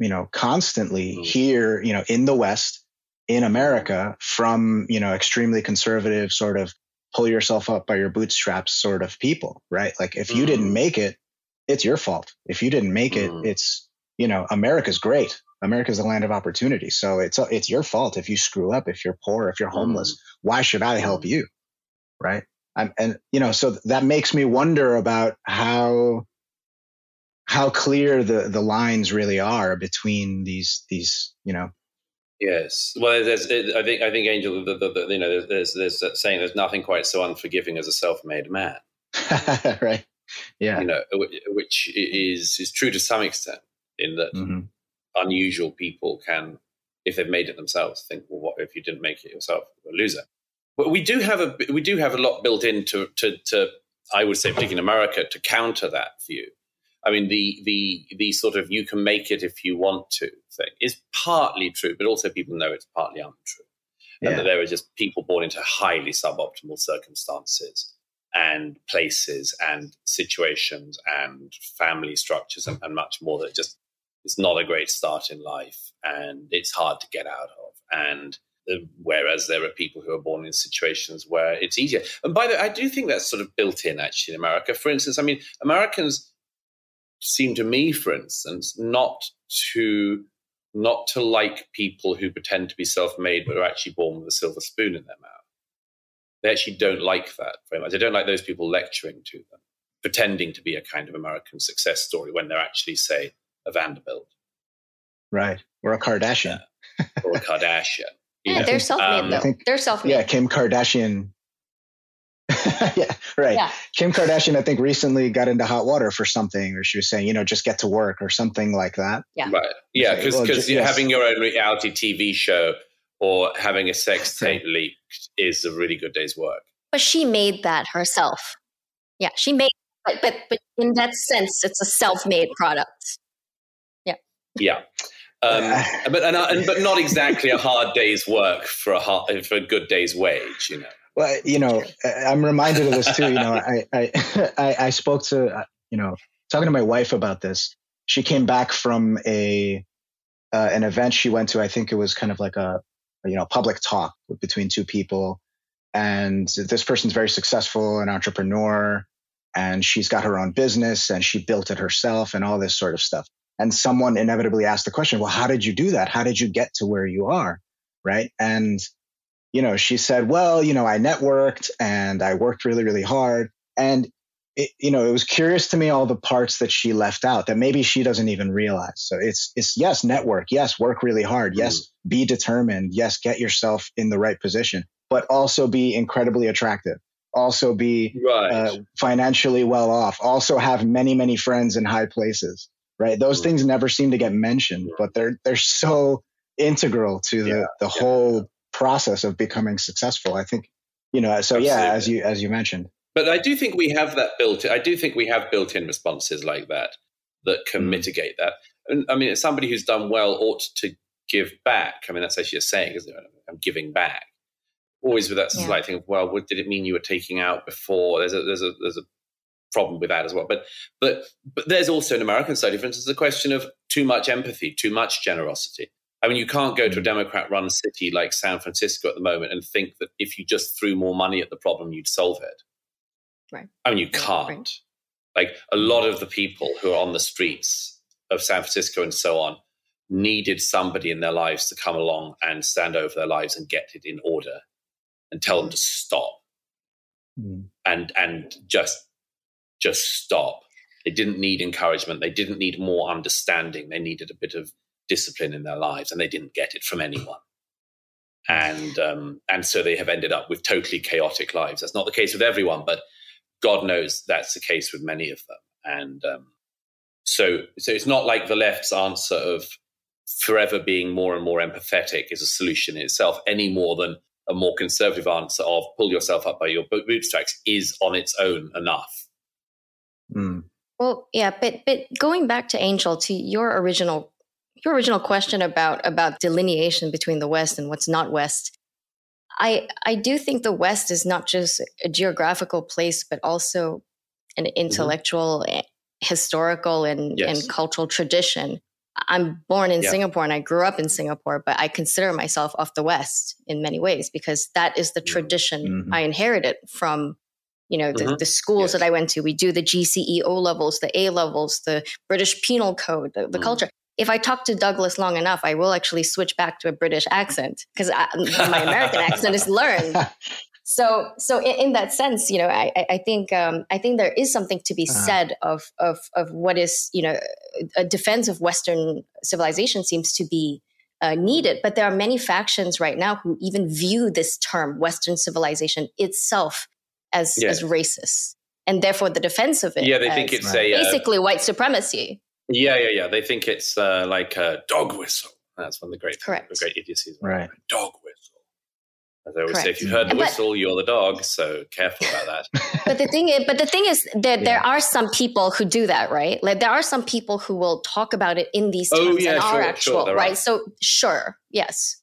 you know, constantly mm. here, you know, in the West, in America, from, you know, extremely conservative sort of pull yourself up by your bootstraps sort of people, right? Like if you mm. didn't make it, it's your fault. If you didn't make it, mm. it's, you know, America's great. America's the land of opportunity. So it's it's your fault if you screw up, if you're poor, if you're homeless. Mm-hmm. Why should I help you? Right? I'm, and you know, so that makes me wonder about how how clear the the lines really are between these these you know. Yes, well, there's, I think I think Angel, the, the, the, you know, there's there's that saying there's nothing quite so unforgiving as a self-made man. right. Yeah. You know, which is is true to some extent in that. Mm-hmm unusual people can, if they've made it themselves, think, well, what if you didn't make it yourself? You're a loser. But we do have a we do have a lot built into to, to I would say, particularly in America, to counter that view. I mean, the the the sort of you can make it if you want to thing is partly true, but also people know it's partly untrue, yeah. and that there are just people born into highly suboptimal circumstances and places and situations and family structures and, and much more that just it's not a great start in life and it's hard to get out of. And the, whereas there are people who are born in situations where it's easier. And by the way, I do think that's sort of built in actually in America. For instance, I mean, Americans seem to me, for instance, not to not to like people who pretend to be self-made but are actually born with a silver spoon in their mouth. They actually don't like that very much. They don't like those people lecturing to them, pretending to be a kind of American success story when they're actually, say, a Vanderbilt. Right. Or a Kardashian. or a Kardashian. yeah, they're self-made um, though. Think, they're self-made. Yeah, Kim Kardashian. yeah, right. Yeah. Kim Kardashian, I think, recently got into hot water for something, or she was saying, you know, just get to work or something like that. Yeah. Right. Yeah, because well, yes. having your own reality TV show or having a sex tape leaked is a really good day's work. But she made that herself. Yeah, she made, but but but in that sense, it's a self-made product. Yeah. Yeah. Um, but and, and, but not exactly a hard day's work for a hard, for a good day's wage, you know. Well, you know, I'm reminded of this too. You know, I I I, I spoke to uh, you know talking to my wife about this. She came back from a uh, an event she went to. I think it was kind of like a you know public talk between two people, and this person's very successful, an entrepreneur, and she's got her own business and she built it herself and all this sort of stuff. And someone inevitably asked the question, well, how did you do that? How did you get to where you are? Right. And, you know, she said, well, you know, I networked and I worked really, really hard. And, it, you know, it was curious to me all the parts that she left out that maybe she doesn't even realize. So it's, it's yes, network. Yes, work really hard. Yes, mm-hmm. be determined. Yes, get yourself in the right position, but also be incredibly attractive also be right. uh, financially well off, also have many, many friends in high places right? Those mm-hmm. things never seem to get mentioned, but they're they're so integral to the yeah, the yeah. whole process of becoming successful. I think you know. So Absolutely. yeah, as you as you mentioned. But I do think we have that built. I do think we have built-in responses like that that can mm mitigate that. And I mean, somebody who's done well ought to give back. I mean, that's actually a saying, isn't it? I'm giving back. Always with that yeah. slight thing of, well, what did it mean you were taking out before? There's a there's a there's a problem with that as well. But but but there's also an American side, for instance, the question of too much empathy, too much generosity. I mean, you can't go to a mm. Democrat-run city like San Francisco at the moment and think that if you just threw more money at the problem, you'd solve it. Right. I mean, you can't. Right. Like a lot of the people who are on the streets of San Francisco and so on needed somebody in their lives to come along and stand over their lives and get it in order and tell them to stop mm. and and just just stop. They didn't need encouragement. They didn't need more understanding. They needed a bit of discipline in their lives, and they didn't get it from anyone. And um, and so they have ended up with totally chaotic lives. That's not the case with everyone, but God knows that's the case with many of them. And um, so so it's not like the left's answer of forever being more and more empathetic is a solution in itself, any more than a more conservative answer of pull yourself up by your bootstraps is on its own enough Mm. Well, yeah, but but going back to Angel to your original your original question about about delineation between the West and what's not West. I I do think the West is not just a geographical place, but also an mm-hmm. intellectual, mm-hmm. historical, and yes. and cultural tradition. I'm born in yeah. Singapore and I grew up in Singapore, but I consider myself of the West in many ways because that is the mm-hmm. tradition mm-hmm. I inherited from you know the, mm-hmm. the schools yes. that i went to we do the gce o levels the a levels the british penal code the, the mm. culture if i talk to douglas long enough i will actually switch back to a british accent because my american accent is learned so so in, in, that sense you know i i think um, i think there is something to be uh-huh. said of of of what is you know a defense of western civilization seems to be uh, needed but there are many factions right now who even view this term western civilization itself as yes. as racist, and therefore the defense of it. Yeah, they think it's a uh, basically uh, white supremacy. Yeah, yeah, yeah. They think it's uh, like a dog whistle. That's one of the great, Correct. The great idiocies. Right. Dog whistle. As I always Correct. say, if you've heard the but, whistle, you're the dog. So careful about that. but the thing is, but the thing is that yeah. there are some people who do that, right? Like there are some people who will talk about it in these oh, terms oh, yeah, and sure, are actual, sure, right? Are. So sure, yes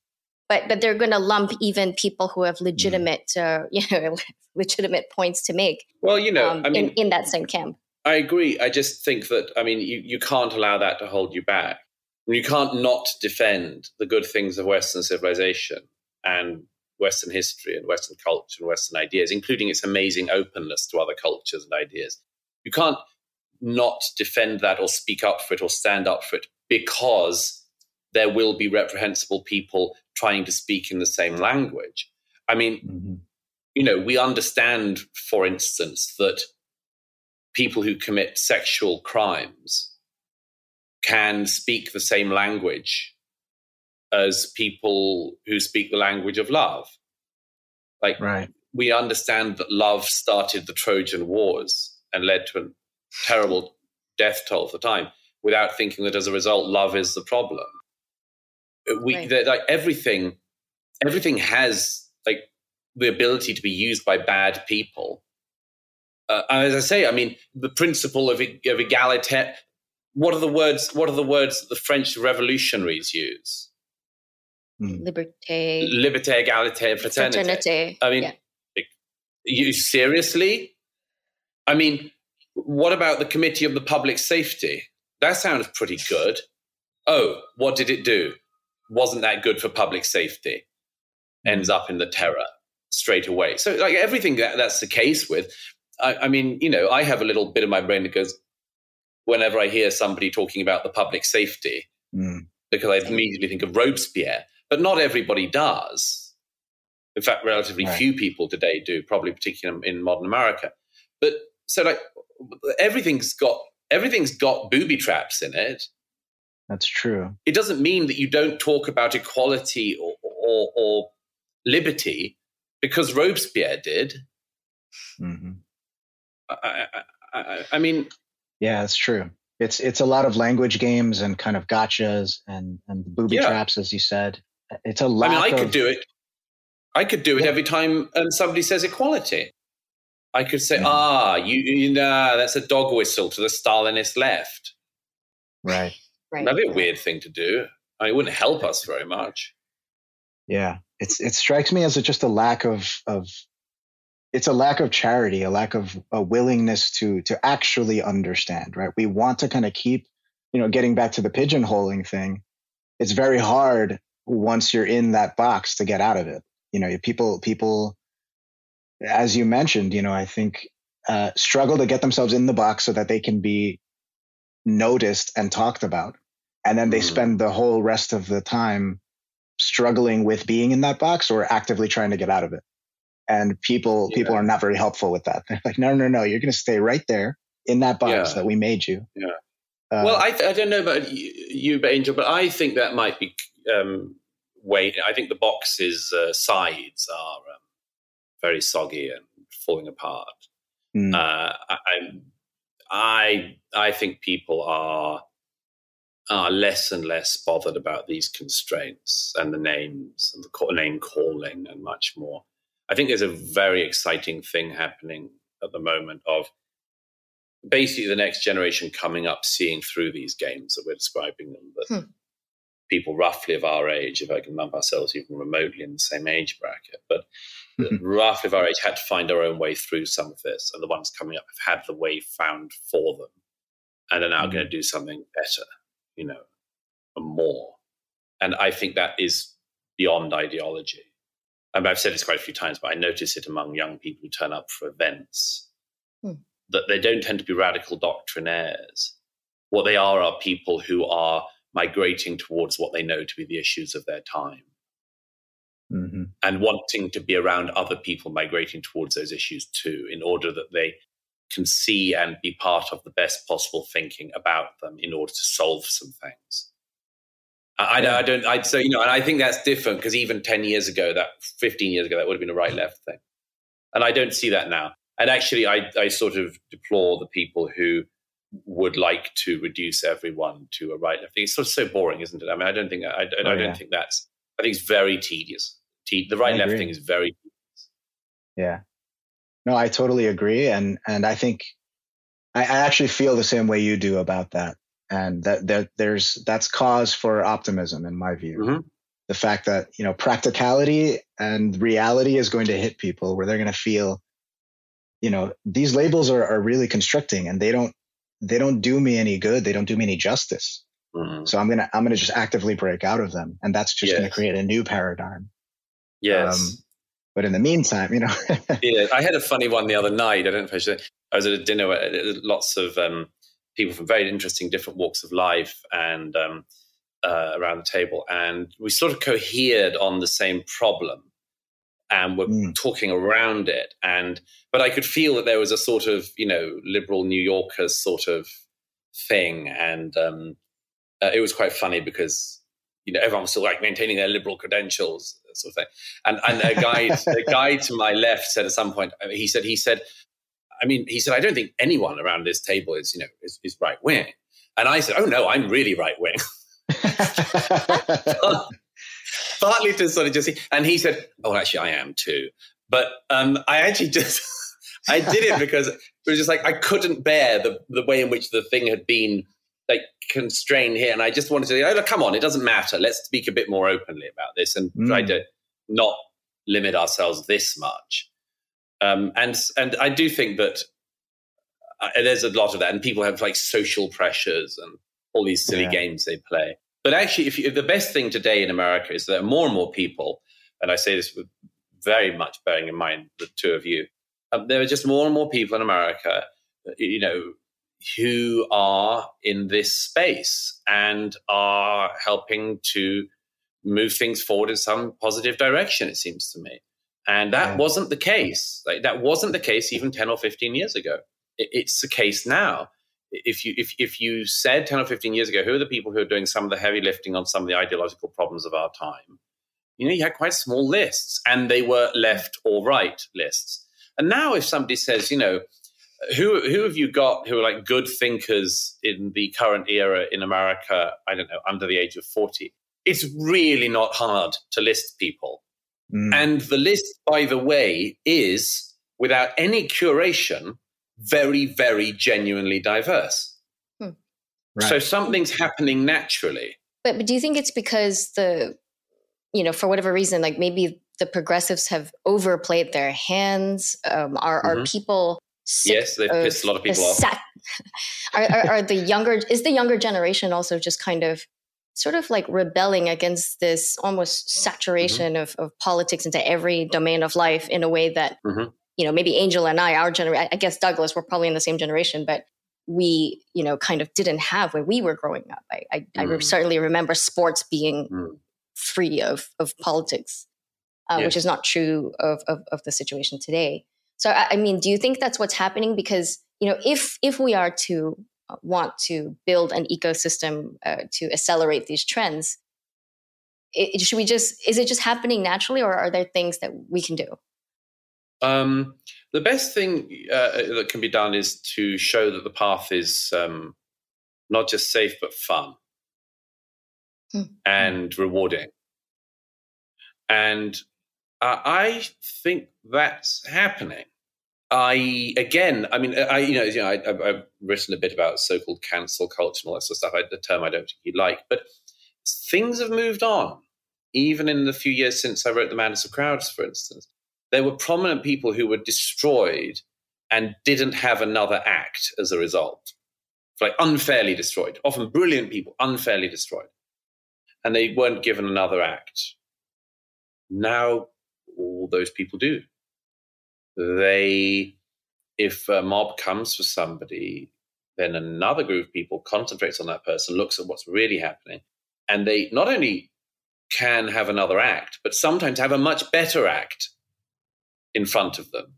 but but they're going to lump even people who have legitimate mm. uh, you know legitimate points to make well you know um, I mean, in, in that same camp i agree i just think that i mean you, you can't allow that to hold you back you can't not defend the good things of western civilization and western history and western culture and western ideas including its amazing openness to other cultures and ideas you can't not defend that or speak up for it or stand up for it because there will be reprehensible people trying to speak in the same language. I mean, mm-hmm. you know, we understand, for instance, that people who commit sexual crimes can speak the same language as people who speak the language of love. Like, right. we understand that love started the Trojan Wars and led to a terrible death toll at the time without thinking that as a result, love is the problem. We, right. like everything, everything has like the ability to be used by bad people. Uh, as I say, I mean, the principle of, of egalite. What are the words? What are the words that the French revolutionaries use? Mm. Liberté, liberté, égalité, fraternité. fraternité. I mean, yeah. you seriously? I mean, what about the Committee of the Public Safety? That sounds pretty good. Oh, what did it do? Wasn't that good for public safety? Ends up in the terror straight away. So, like everything that, that's the case with, I, I mean, you know, I have a little bit of my brain that goes, whenever I hear somebody talking about the public safety, mm. because I immediately think of Robespierre, but not everybody does. In fact, relatively right. few people today do, probably particularly in modern America. But so, like, everything's got everything's got booby traps in it. That's true. It doesn't mean that you don't talk about equality or, or, or liberty because Robespierre did. Mm-hmm. I, I, I, mean, yeah, it's true. It's it's a lot of language games and kind of gotchas and and booby yeah. traps, as you said. It's a lot. I mean, I could do it. I could do it yeah. every time um, somebody says equality. I could say, mm. ah, you, you know, that's a dog whistle to the Stalinist left. Right. Right. That'd be a weird thing to do. I mean, it wouldn't help us very much. Yeah, it's it strikes me as a, just a lack of of it's a lack of charity, a lack of a willingness to to actually understand. Right? We want to kind of keep, you know, getting back to the pigeonholing thing. It's very hard once you're in that box to get out of it. You know, people people as you mentioned, you know, I think uh, struggle to get themselves in the box so that they can be noticed and talked about. And then they mm. spend the whole rest of the time struggling with being in that box or actively trying to get out of it. And people, yeah. people are not very helpful with that. They're like, no, no, no, you're going to stay right there in that box yeah. that we made you. Yeah. Uh, well, I, I don't know about you, but Angel, but I think that might be um, way. I think the box's uh, sides are um, very soggy and falling apart. Mm. Uh, I, I I think people are are less and less bothered about these constraints and the names and the name calling and much more. I think there's a very exciting thing happening at the moment of basically the next generation coming up seeing through these games that we're describing them. That hmm. people roughly of our age, if I can lump ourselves even remotely in the same age bracket, but mm-hmm. roughly of our age had to find our own way through some of this, and the ones coming up have had the way found for them, and are now mm-hmm. going to do something better, you know, and more. And I think that is beyond ideology. And I've said this quite a few times, but I notice it among young people who turn up for events hmm. that they don't tend to be radical doctrinaires. What they are are people who are migrating towards what they know to be the issues of their time mm-hmm. and wanting to be around other people migrating towards those issues too, in order that they can see and be part of the best possible thinking about them in order to solve some things. I, yeah. I don't, I'd say, you know, and I think that's different because even 10 years ago, that 15 years ago, that would have been a right left thing. And I don't see that now. And actually, I, I sort of deplore the people who would like to reduce everyone to a right left thing. It's sort of so boring, isn't it? I mean, I don't think, I, I, oh, I don't yeah. think that's, I think it's very tedious the right left thing is very. Yeah, no, I totally agree, and and I think I, I actually feel the same way you do about that, and that that there's that's cause for optimism in my view. Mm-hmm. The fact that you know practicality and reality is going to hit people where they're going to feel, you know, these labels are are really constricting, and they don't they don't do me any good. They don't do me any justice. Mm-hmm. So I'm gonna I'm gonna just actively break out of them, and that's just yes. gonna create a new paradigm. Yes. Um, but in the meantime, you know. yeah, I had a funny one the other night. I don't know if I should. I was at a dinner where lots of um, people from very interesting different walks of life and um, uh, around the table, and we sort of cohered on the same problem. and were mm. talking around it. And but I could feel that there was a sort of you know liberal New Yorkers sort of thing, and um, uh, it was quite funny because you know everyone was still like maintaining their liberal credentials, sort of thing. And and a guy a guy to my left said at some point uh, he said he said. I mean, he said, I don't think anyone around this table is, you know, is, is right wing. And I said, Oh no, I'm really right wing. partly to sort of just see. And he said, "Oh, actually, I am too." But um, I actually just I did it because it was just like I couldn't bear the the way in which the thing had been like constrained here, and I just wanted to. Oh, come on, it doesn't matter. Let's speak a bit more openly about this and mm. try to not limit ourselves this much. Um, and and I do think that uh, there's a lot of that, and people have like social pressures and all these silly yeah. games they play. But actually, if, you, the best thing today in America is that more and more people, and I say this with very much bearing in mind the two of you, um, there are just more and more people in America, uh, you know, who are in this space and are helping to move things forward in some positive direction. It seems to me, and that yeah. wasn't the case. Like that wasn't the case even ten or fifteen years ago. It, it's the case now if you if if you said 10 or 15 years ago who are the people who are doing some of the heavy lifting on some of the ideological problems of our time you know you had quite small lists and they were left or right lists and now if somebody says you know who who have you got who are like good thinkers in the current era in america i don't know under the age of 40 it's really not hard to list people mm. and the list by the way is without any curation very, very genuinely diverse. Hmm. Right. So something's happening naturally. But, but do you think it's because the, you know, for whatever reason, like maybe the progressives have overplayed their hands? Um, are, mm-hmm. are people yes, they've pissed a lot of people off. Sat- are, are, are, the younger is the younger generation also just kind of sort of like rebelling against this almost saturation mm-hmm. of, of politics into every domain of life in a way that mm-hmm you know, maybe Angel and I, our generation, I guess Douglas, we're probably in the same generation, but we, you know, kind of didn't have when we were growing up. I, I, mm. I certainly remember sports being mm. free of, of politics, uh, which is not true of, of, of, the situation today. So, I, I, mean, do you think that's what's happening? Because, you know, if, if we are to want to build an ecosystem uh, to accelerate these trends, it, should we just, is it just happening naturally or are there things that we can do? Um, the best thing uh, that can be done is to show that the path is um, not just safe but fun hmm. and rewarding. And uh, I think that's happening. I again, I mean, I you know, you know, I, have written a bit about so-called cancel culture and all that sort of stuff. I, the term I don't particularly like, but things have moved on, even in the few years since I wrote *The Madness of Crowds*, for instance there were prominent people who were destroyed and didn't have another act as a result. Like unfairly destroyed, often brilliant people, unfairly destroyed. And they weren't given another act. Now, all those people do. They, if a mob comes for somebody, then another group of people concentrates on that person, looks at what's really happening, and they not only can have another act, but sometimes have a much better act in front of them.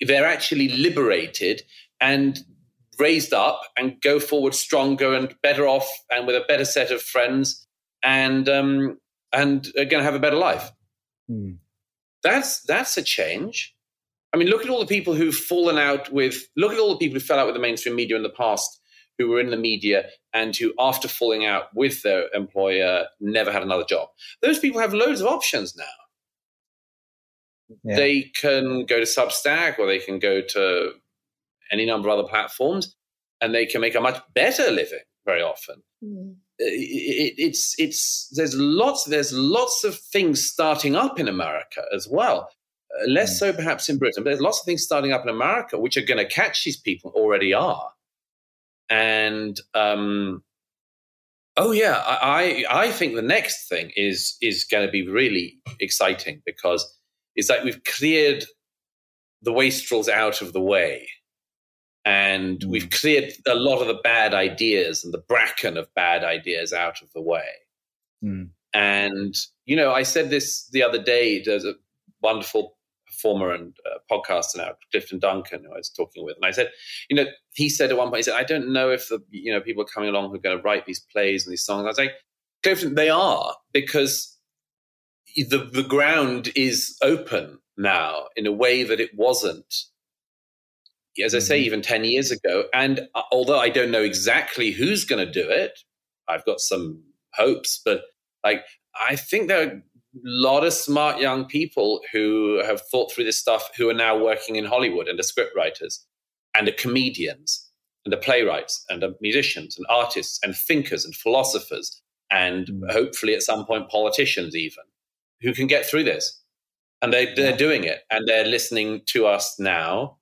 They're actually liberated and raised up and go forward stronger and better off and with a better set of friends and um, and are going to have a better life. Hmm. That's that's a change. I mean, look at all the people who've fallen out with. Look at all the people who fell out with the mainstream media in the past, who were in the media and who, after falling out with their employer, never had another job. Those people have loads of options now yeah. they can go to Substack or they can go to any number of other platforms and they can make a much better living very often. Mm. It, it's it's there's lots there's lots of things starting up in America as well. Less mm. so perhaps in Britain, but there's lots of things starting up in America which are going to catch these people already are. And um, oh yeah, I I think the next thing is is going to be really exciting because it's that we've cleared the wastrels out of the way and mm. we've cleared a lot of the bad ideas and the bracken of bad ideas out of the way. Mm. And, you know, I said this the other day, there's a wonderful performer and uh, podcaster now, Clifton Duncan, who I was talking with, and I said, you know, he said at one point, he said, I don't know if the you know people are coming along who are going to write these plays and these songs. I was like, Clifton, they are because the the ground is open now in a way that it wasn't. As I say, mm-hmm. even 10 years ago. And uh, although I don't know exactly who's going to do it, I've got some hopes, but like, I think there are lot of smart young people who have thought through this stuff who are now working in Hollywood and are scriptwriters and are comedians and are playwrights and are musicians and artists and thinkers and philosophers and mm. hopefully at some point politicians even who can get through this. And they, they're doing it and they're listening to us now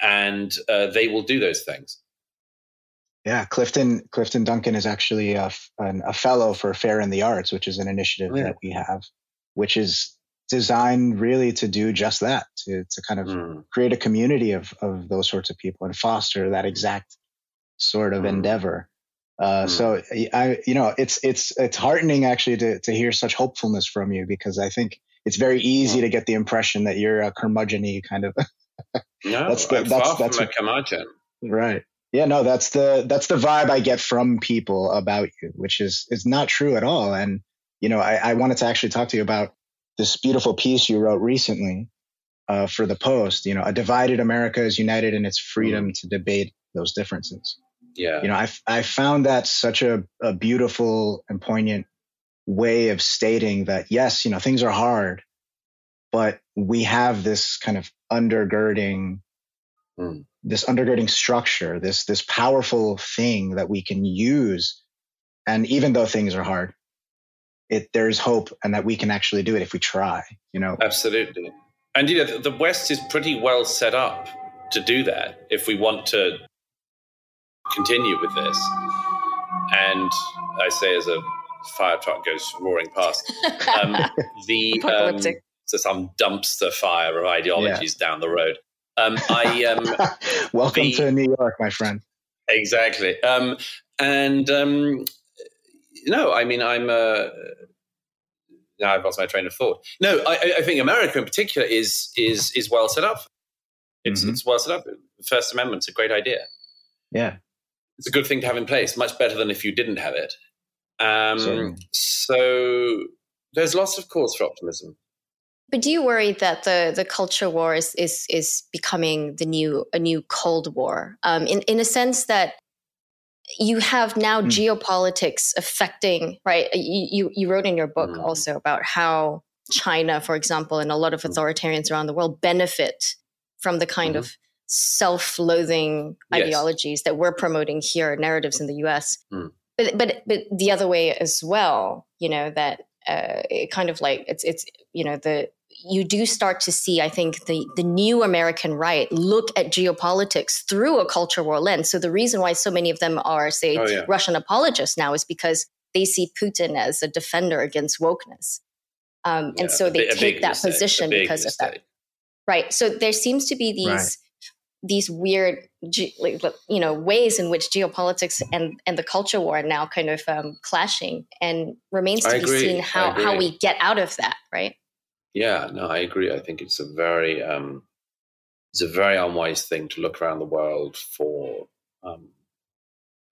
and uh, they will do those things. Yeah, Clifton Clifton Duncan is actually a, a fellow for Fair in the Arts, which is an initiative yeah. that we have, which is designed really to do just that, to to kind of mm. create a community of of those sorts of people and foster that exact sort of mm. endeavor. Uh, mm. So I, you know, it's it's it's heartening actually to to hear such hopefulness from you because I think it's very easy to get the impression that you're a curmudgeon kind of. no, that's the, I'm that's, far that's from a curmudgeon. Right yeah no that's the that's the vibe i get from people about you which is is not true at all. And you know i, I wanted to actually talk to you about this beautiful piece you wrote recently uh, for the post you know a divided america is united in its freedom mm. to debate those differences. Yeah. You know i, I found that such a, a beautiful and poignant way of stating that yes you know things are hard but we have this kind of undergirding mm this undergirding structure, this this powerful thing that we can use. And even though things are hard, it there's hope and that we can actually do it if we try, you know. Absolutely. And you know, the West is pretty well set up to do that if we want to continue with this. And I say as a fire truck goes roaring past, um, the um, so some dumpster fire of ideologies yeah. down the road. Um, I um, welcome the, to New York, my friend. Exactly, um, and um, no, I mean I'm. Uh, now I've lost my train of thought. No, I, I, think America in particular is is is well set up. It's mm-hmm. it's well set up. The First Amendment's a great idea. Yeah, it's a good thing to have in place. Much better than if you didn't have it. Um, so there's lots of cause for optimism. But do you worry that the the culture war is is is becoming the new a new Cold War? Um, in in a sense that you have now mm. geopolitics affecting right. You, you, you wrote in your book mm. also about how China, for example, and a lot of hmm. authoritarians around the world benefit from the kind mm-hmm. of self-loathing yes. ideologies that we're promoting here, narratives in the U.S. Mm. But but but the other way as well, you know that uh, it kind of like it's it's you know the you do start to see, I think, the, the new American right look at geopolitics through a culture war lens. So the reason why so many of them are, say, oh, yeah. Russian apologists now is because they see Putin as a defender against wokeness. Um, yeah, and so they take that mistake, position because mistake. of that. Right. So there seems to be these right. these weird, you know, ways in which geopolitics and and the culture war are now kind of um, clashing, and remains to I be agree. seen how how we get out of that. Right. Yeah, no, I agree. I think it's a very um, it's a very unwise thing to look around the world for um,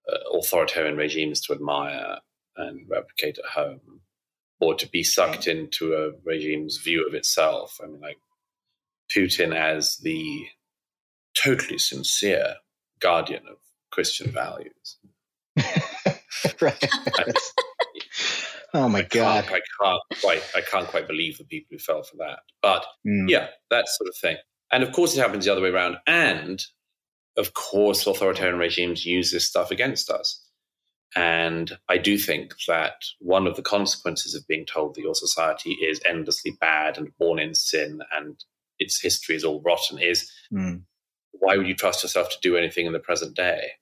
uh, authoritarian regimes to admire and replicate at home, or to be sucked into a regime's view of itself. I mean, like Putin as the totally sincere guardian of Christian values. right. Oh my I god! I can't quite. I can't quite believe the people who fell for that. But mm. yeah, that sort of thing. And of course, it happens the other way around. And of course, authoritarian regimes use this stuff against us. And I do think that one of the consequences of being told that your society is endlessly bad and born in sin and its history is all rotten is mm. why would you trust yourself to do anything in the present day?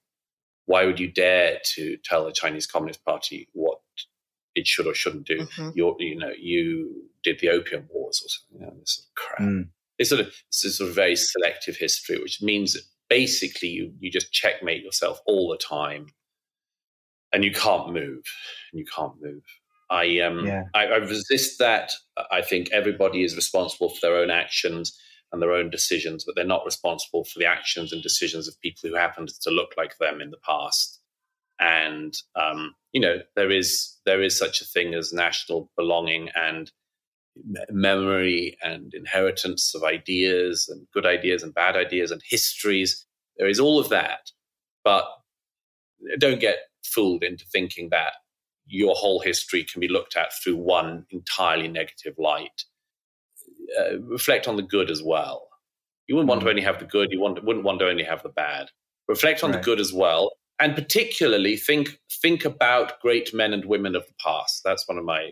Why would you dare to tell the Chinese Communist Party what it should or shouldn't do. Mm-hmm. you you know, you did the opium wars or something. You know, this sort of crap. Mm. It's sort of it's a sort of very selective history, which means that basically you you just checkmate yourself all the time, and you can't move, and you can't move. I um yeah. I, I resist that. I think everybody is responsible for their own actions and their own decisions, but they're not responsible for the actions and decisions of people who happened to look like them in the past. And um, you know, there is there is such a thing as national belonging and memory and inheritance of ideas and good ideas and bad ideas and histories. There is all of that, but don't get fooled into thinking that your whole history can be looked at through one entirely negative light. Uh, reflect on the good as well. You wouldn't want to mm. only have the good. You want, wouldn't want to only have the bad. Reflect on right. the good as well, and particularly think think about great men and women of the past. That's one of my.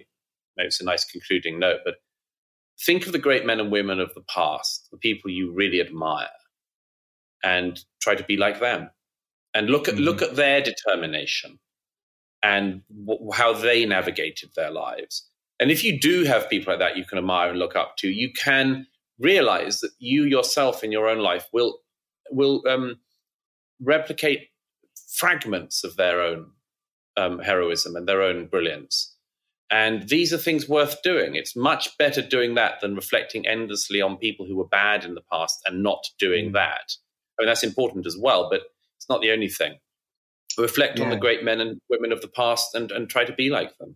Maybe it's a nice concluding note, but think of the great men and women of the past, the people you really admire, and try to be like them, and look at mm-hmm. look at their determination and w- how they navigated their lives. And if you do have people like that you can admire and look up to, you can realize that you yourself in your own life will will um, replicate fragments of their own um, heroism and their own brilliance. And these are things worth doing. It's much better doing that than reflecting endlessly on people who were bad in the past and not doing mm. that. I mean, that's important as well, but it's not the only thing reflect yeah. on the great men and women of the past and, and try to be like them.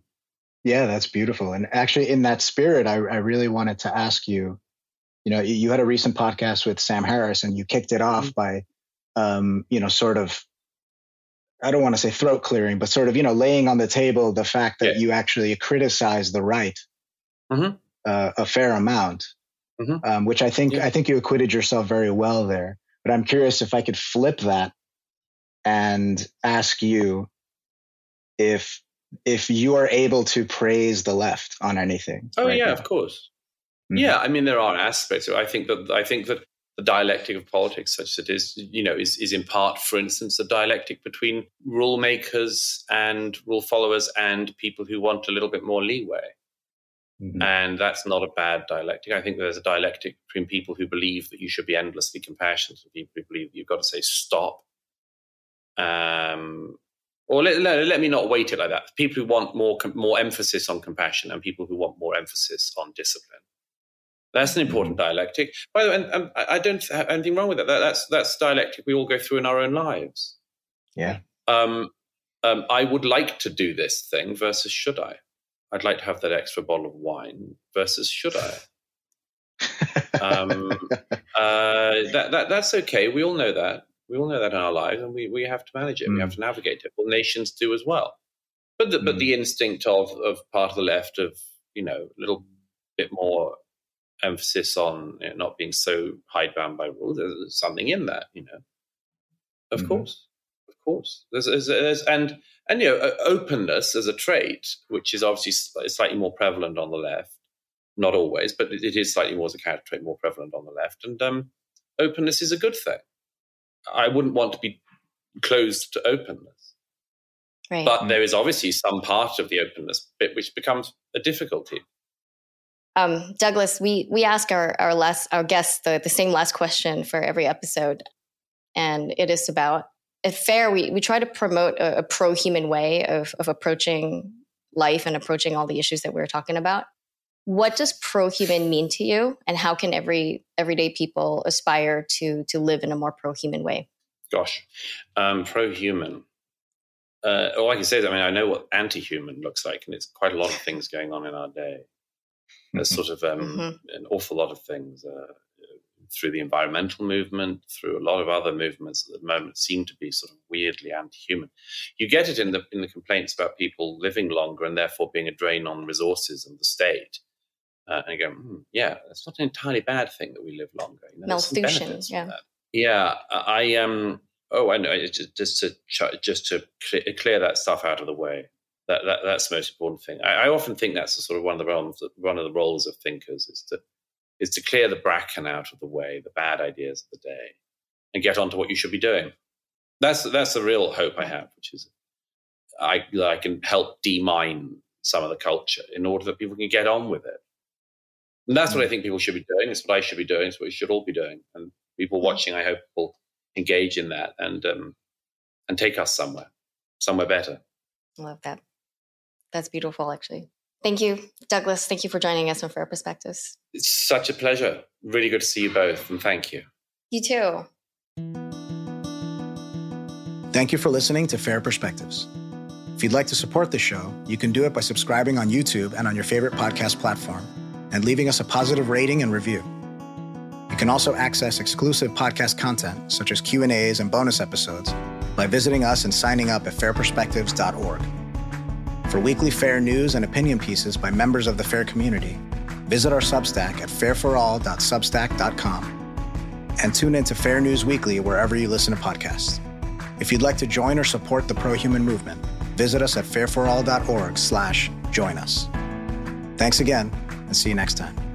Yeah, that's beautiful. And actually, in that spirit, I, I really wanted to ask you. You know, you had a recent podcast with Sam Harris, and you kicked it off mm-hmm. by, um, you know, sort of, I don't want to say throat clearing, but sort of, you know, laying on the table the fact that yeah. you actually criticize the right mm-hmm. uh, a fair amount, mm-hmm. um, which I think yeah. I think you acquitted yourself very well there. But I'm curious if I could flip that and ask you if if you are able to praise the left on anything. Oh right yeah, now. of course. Mm-hmm. Yeah, I mean there are aspects. I think that I think that the dialectic of politics, such as it is, you know, is is in part, for instance, the dialectic between rule makers and rule followers and people who want a little bit more leeway. Mm-hmm. And that's not a bad dialectic. I think there's a dialectic between people who believe that you should be endlessly compassionate and people who believe that you've got to say stop um, or let, let, let, me not weight it like that. People who want more more emphasis on compassion and people who want more emphasis on discipline. That's an important dialectic. By the way, and, and I don't have anything wrong with that. that. That's that's dialectic we all go through in our own lives. Yeah. Um, um, I would like to do this thing versus should I? I'd like to have that extra bottle of wine versus should I? um, uh, that, that that's okay. We all know that. We all know that in our lives, and we, we have to manage it. Mm. We have mm. to navigate it. Well, nations do as well. But the, mm. but the instinct of, of part of the left of you know a little bit more emphasis on you know, not being so hidebound by rules. There's something in that, you know. Of mm course, of course. There's, there's, there's, and and you know openness as a trait, which is obviously slightly more prevalent on the left. Not always, but it, it is slightly more as a character trait more prevalent on the left. And um, openness is a good thing. I wouldn't want to be closed to openness. Right. But mm. there is obviously some part of the openness bit which becomes a difficulty. Um, Douglas, we we ask our our last our guests the, the same last question for every episode, and it is about at fair. We we try to promote a, a pro human way of of approaching life and approaching all the issues that we we're talking about. What does pro-human mean to you? And how can every everyday people aspire to to live in a more pro-human way? Gosh um, pro-human. Uh, all i can say is i mean i know what anti-human looks like and it's quite a lot of things going on in our day there's sort of um, mm-hmm. an awful lot of things uh, through the environmental movement, through a lot of other movements at the moment seem to be sort of weirdly anti-human. You get it in the in the complaints about people living longer and therefore being a drain on resources and the state. Uh, and you go, mm, yeah, it's not an entirely bad thing that we live longer. You know, Malnutrition, yeah. Yeah, I um. Oh, I know. Just to just to clear that stuff out of the way. That, that that's the most important thing. I, I often think that's sort of one of the roles, one of the roles of thinkers is to is to clear the bracken out of the way, the bad ideas of the day, and get on to what you should be doing. That's that's the real hope I have, which is I I can help demine some of the culture in order that people can get on with it. And that's what I mm. think people should be doing. It's what I should be doing. It's what we should all be doing. And people mm. watching, I hope, will engage in that and um, and take us somewhere, somewhere better. Love that. That's beautiful, actually. Thank you, Douglas. Thank you for joining us on Fair Perspectives. It's such a pleasure. Really good to see you both, and thank you. You too. Thank you for listening to Fair Perspectives. If you'd like to support the show, you can do it by subscribing on YouTube and on your favorite podcast platform and leaving us a positive rating and review. You can also access exclusive podcast content such as Q&As and bonus episodes by visiting us and signing up at fairperspectives.org. For weekly fair news and opinion pieces by members of the fair community, visit our Substack at fairforall.substack.com and tune in to Fair News Weekly wherever you listen to podcasts. If you'd like to join or support the pro-human movement, visit us at fairforall.org slash join us. Thanks again, and see you next time.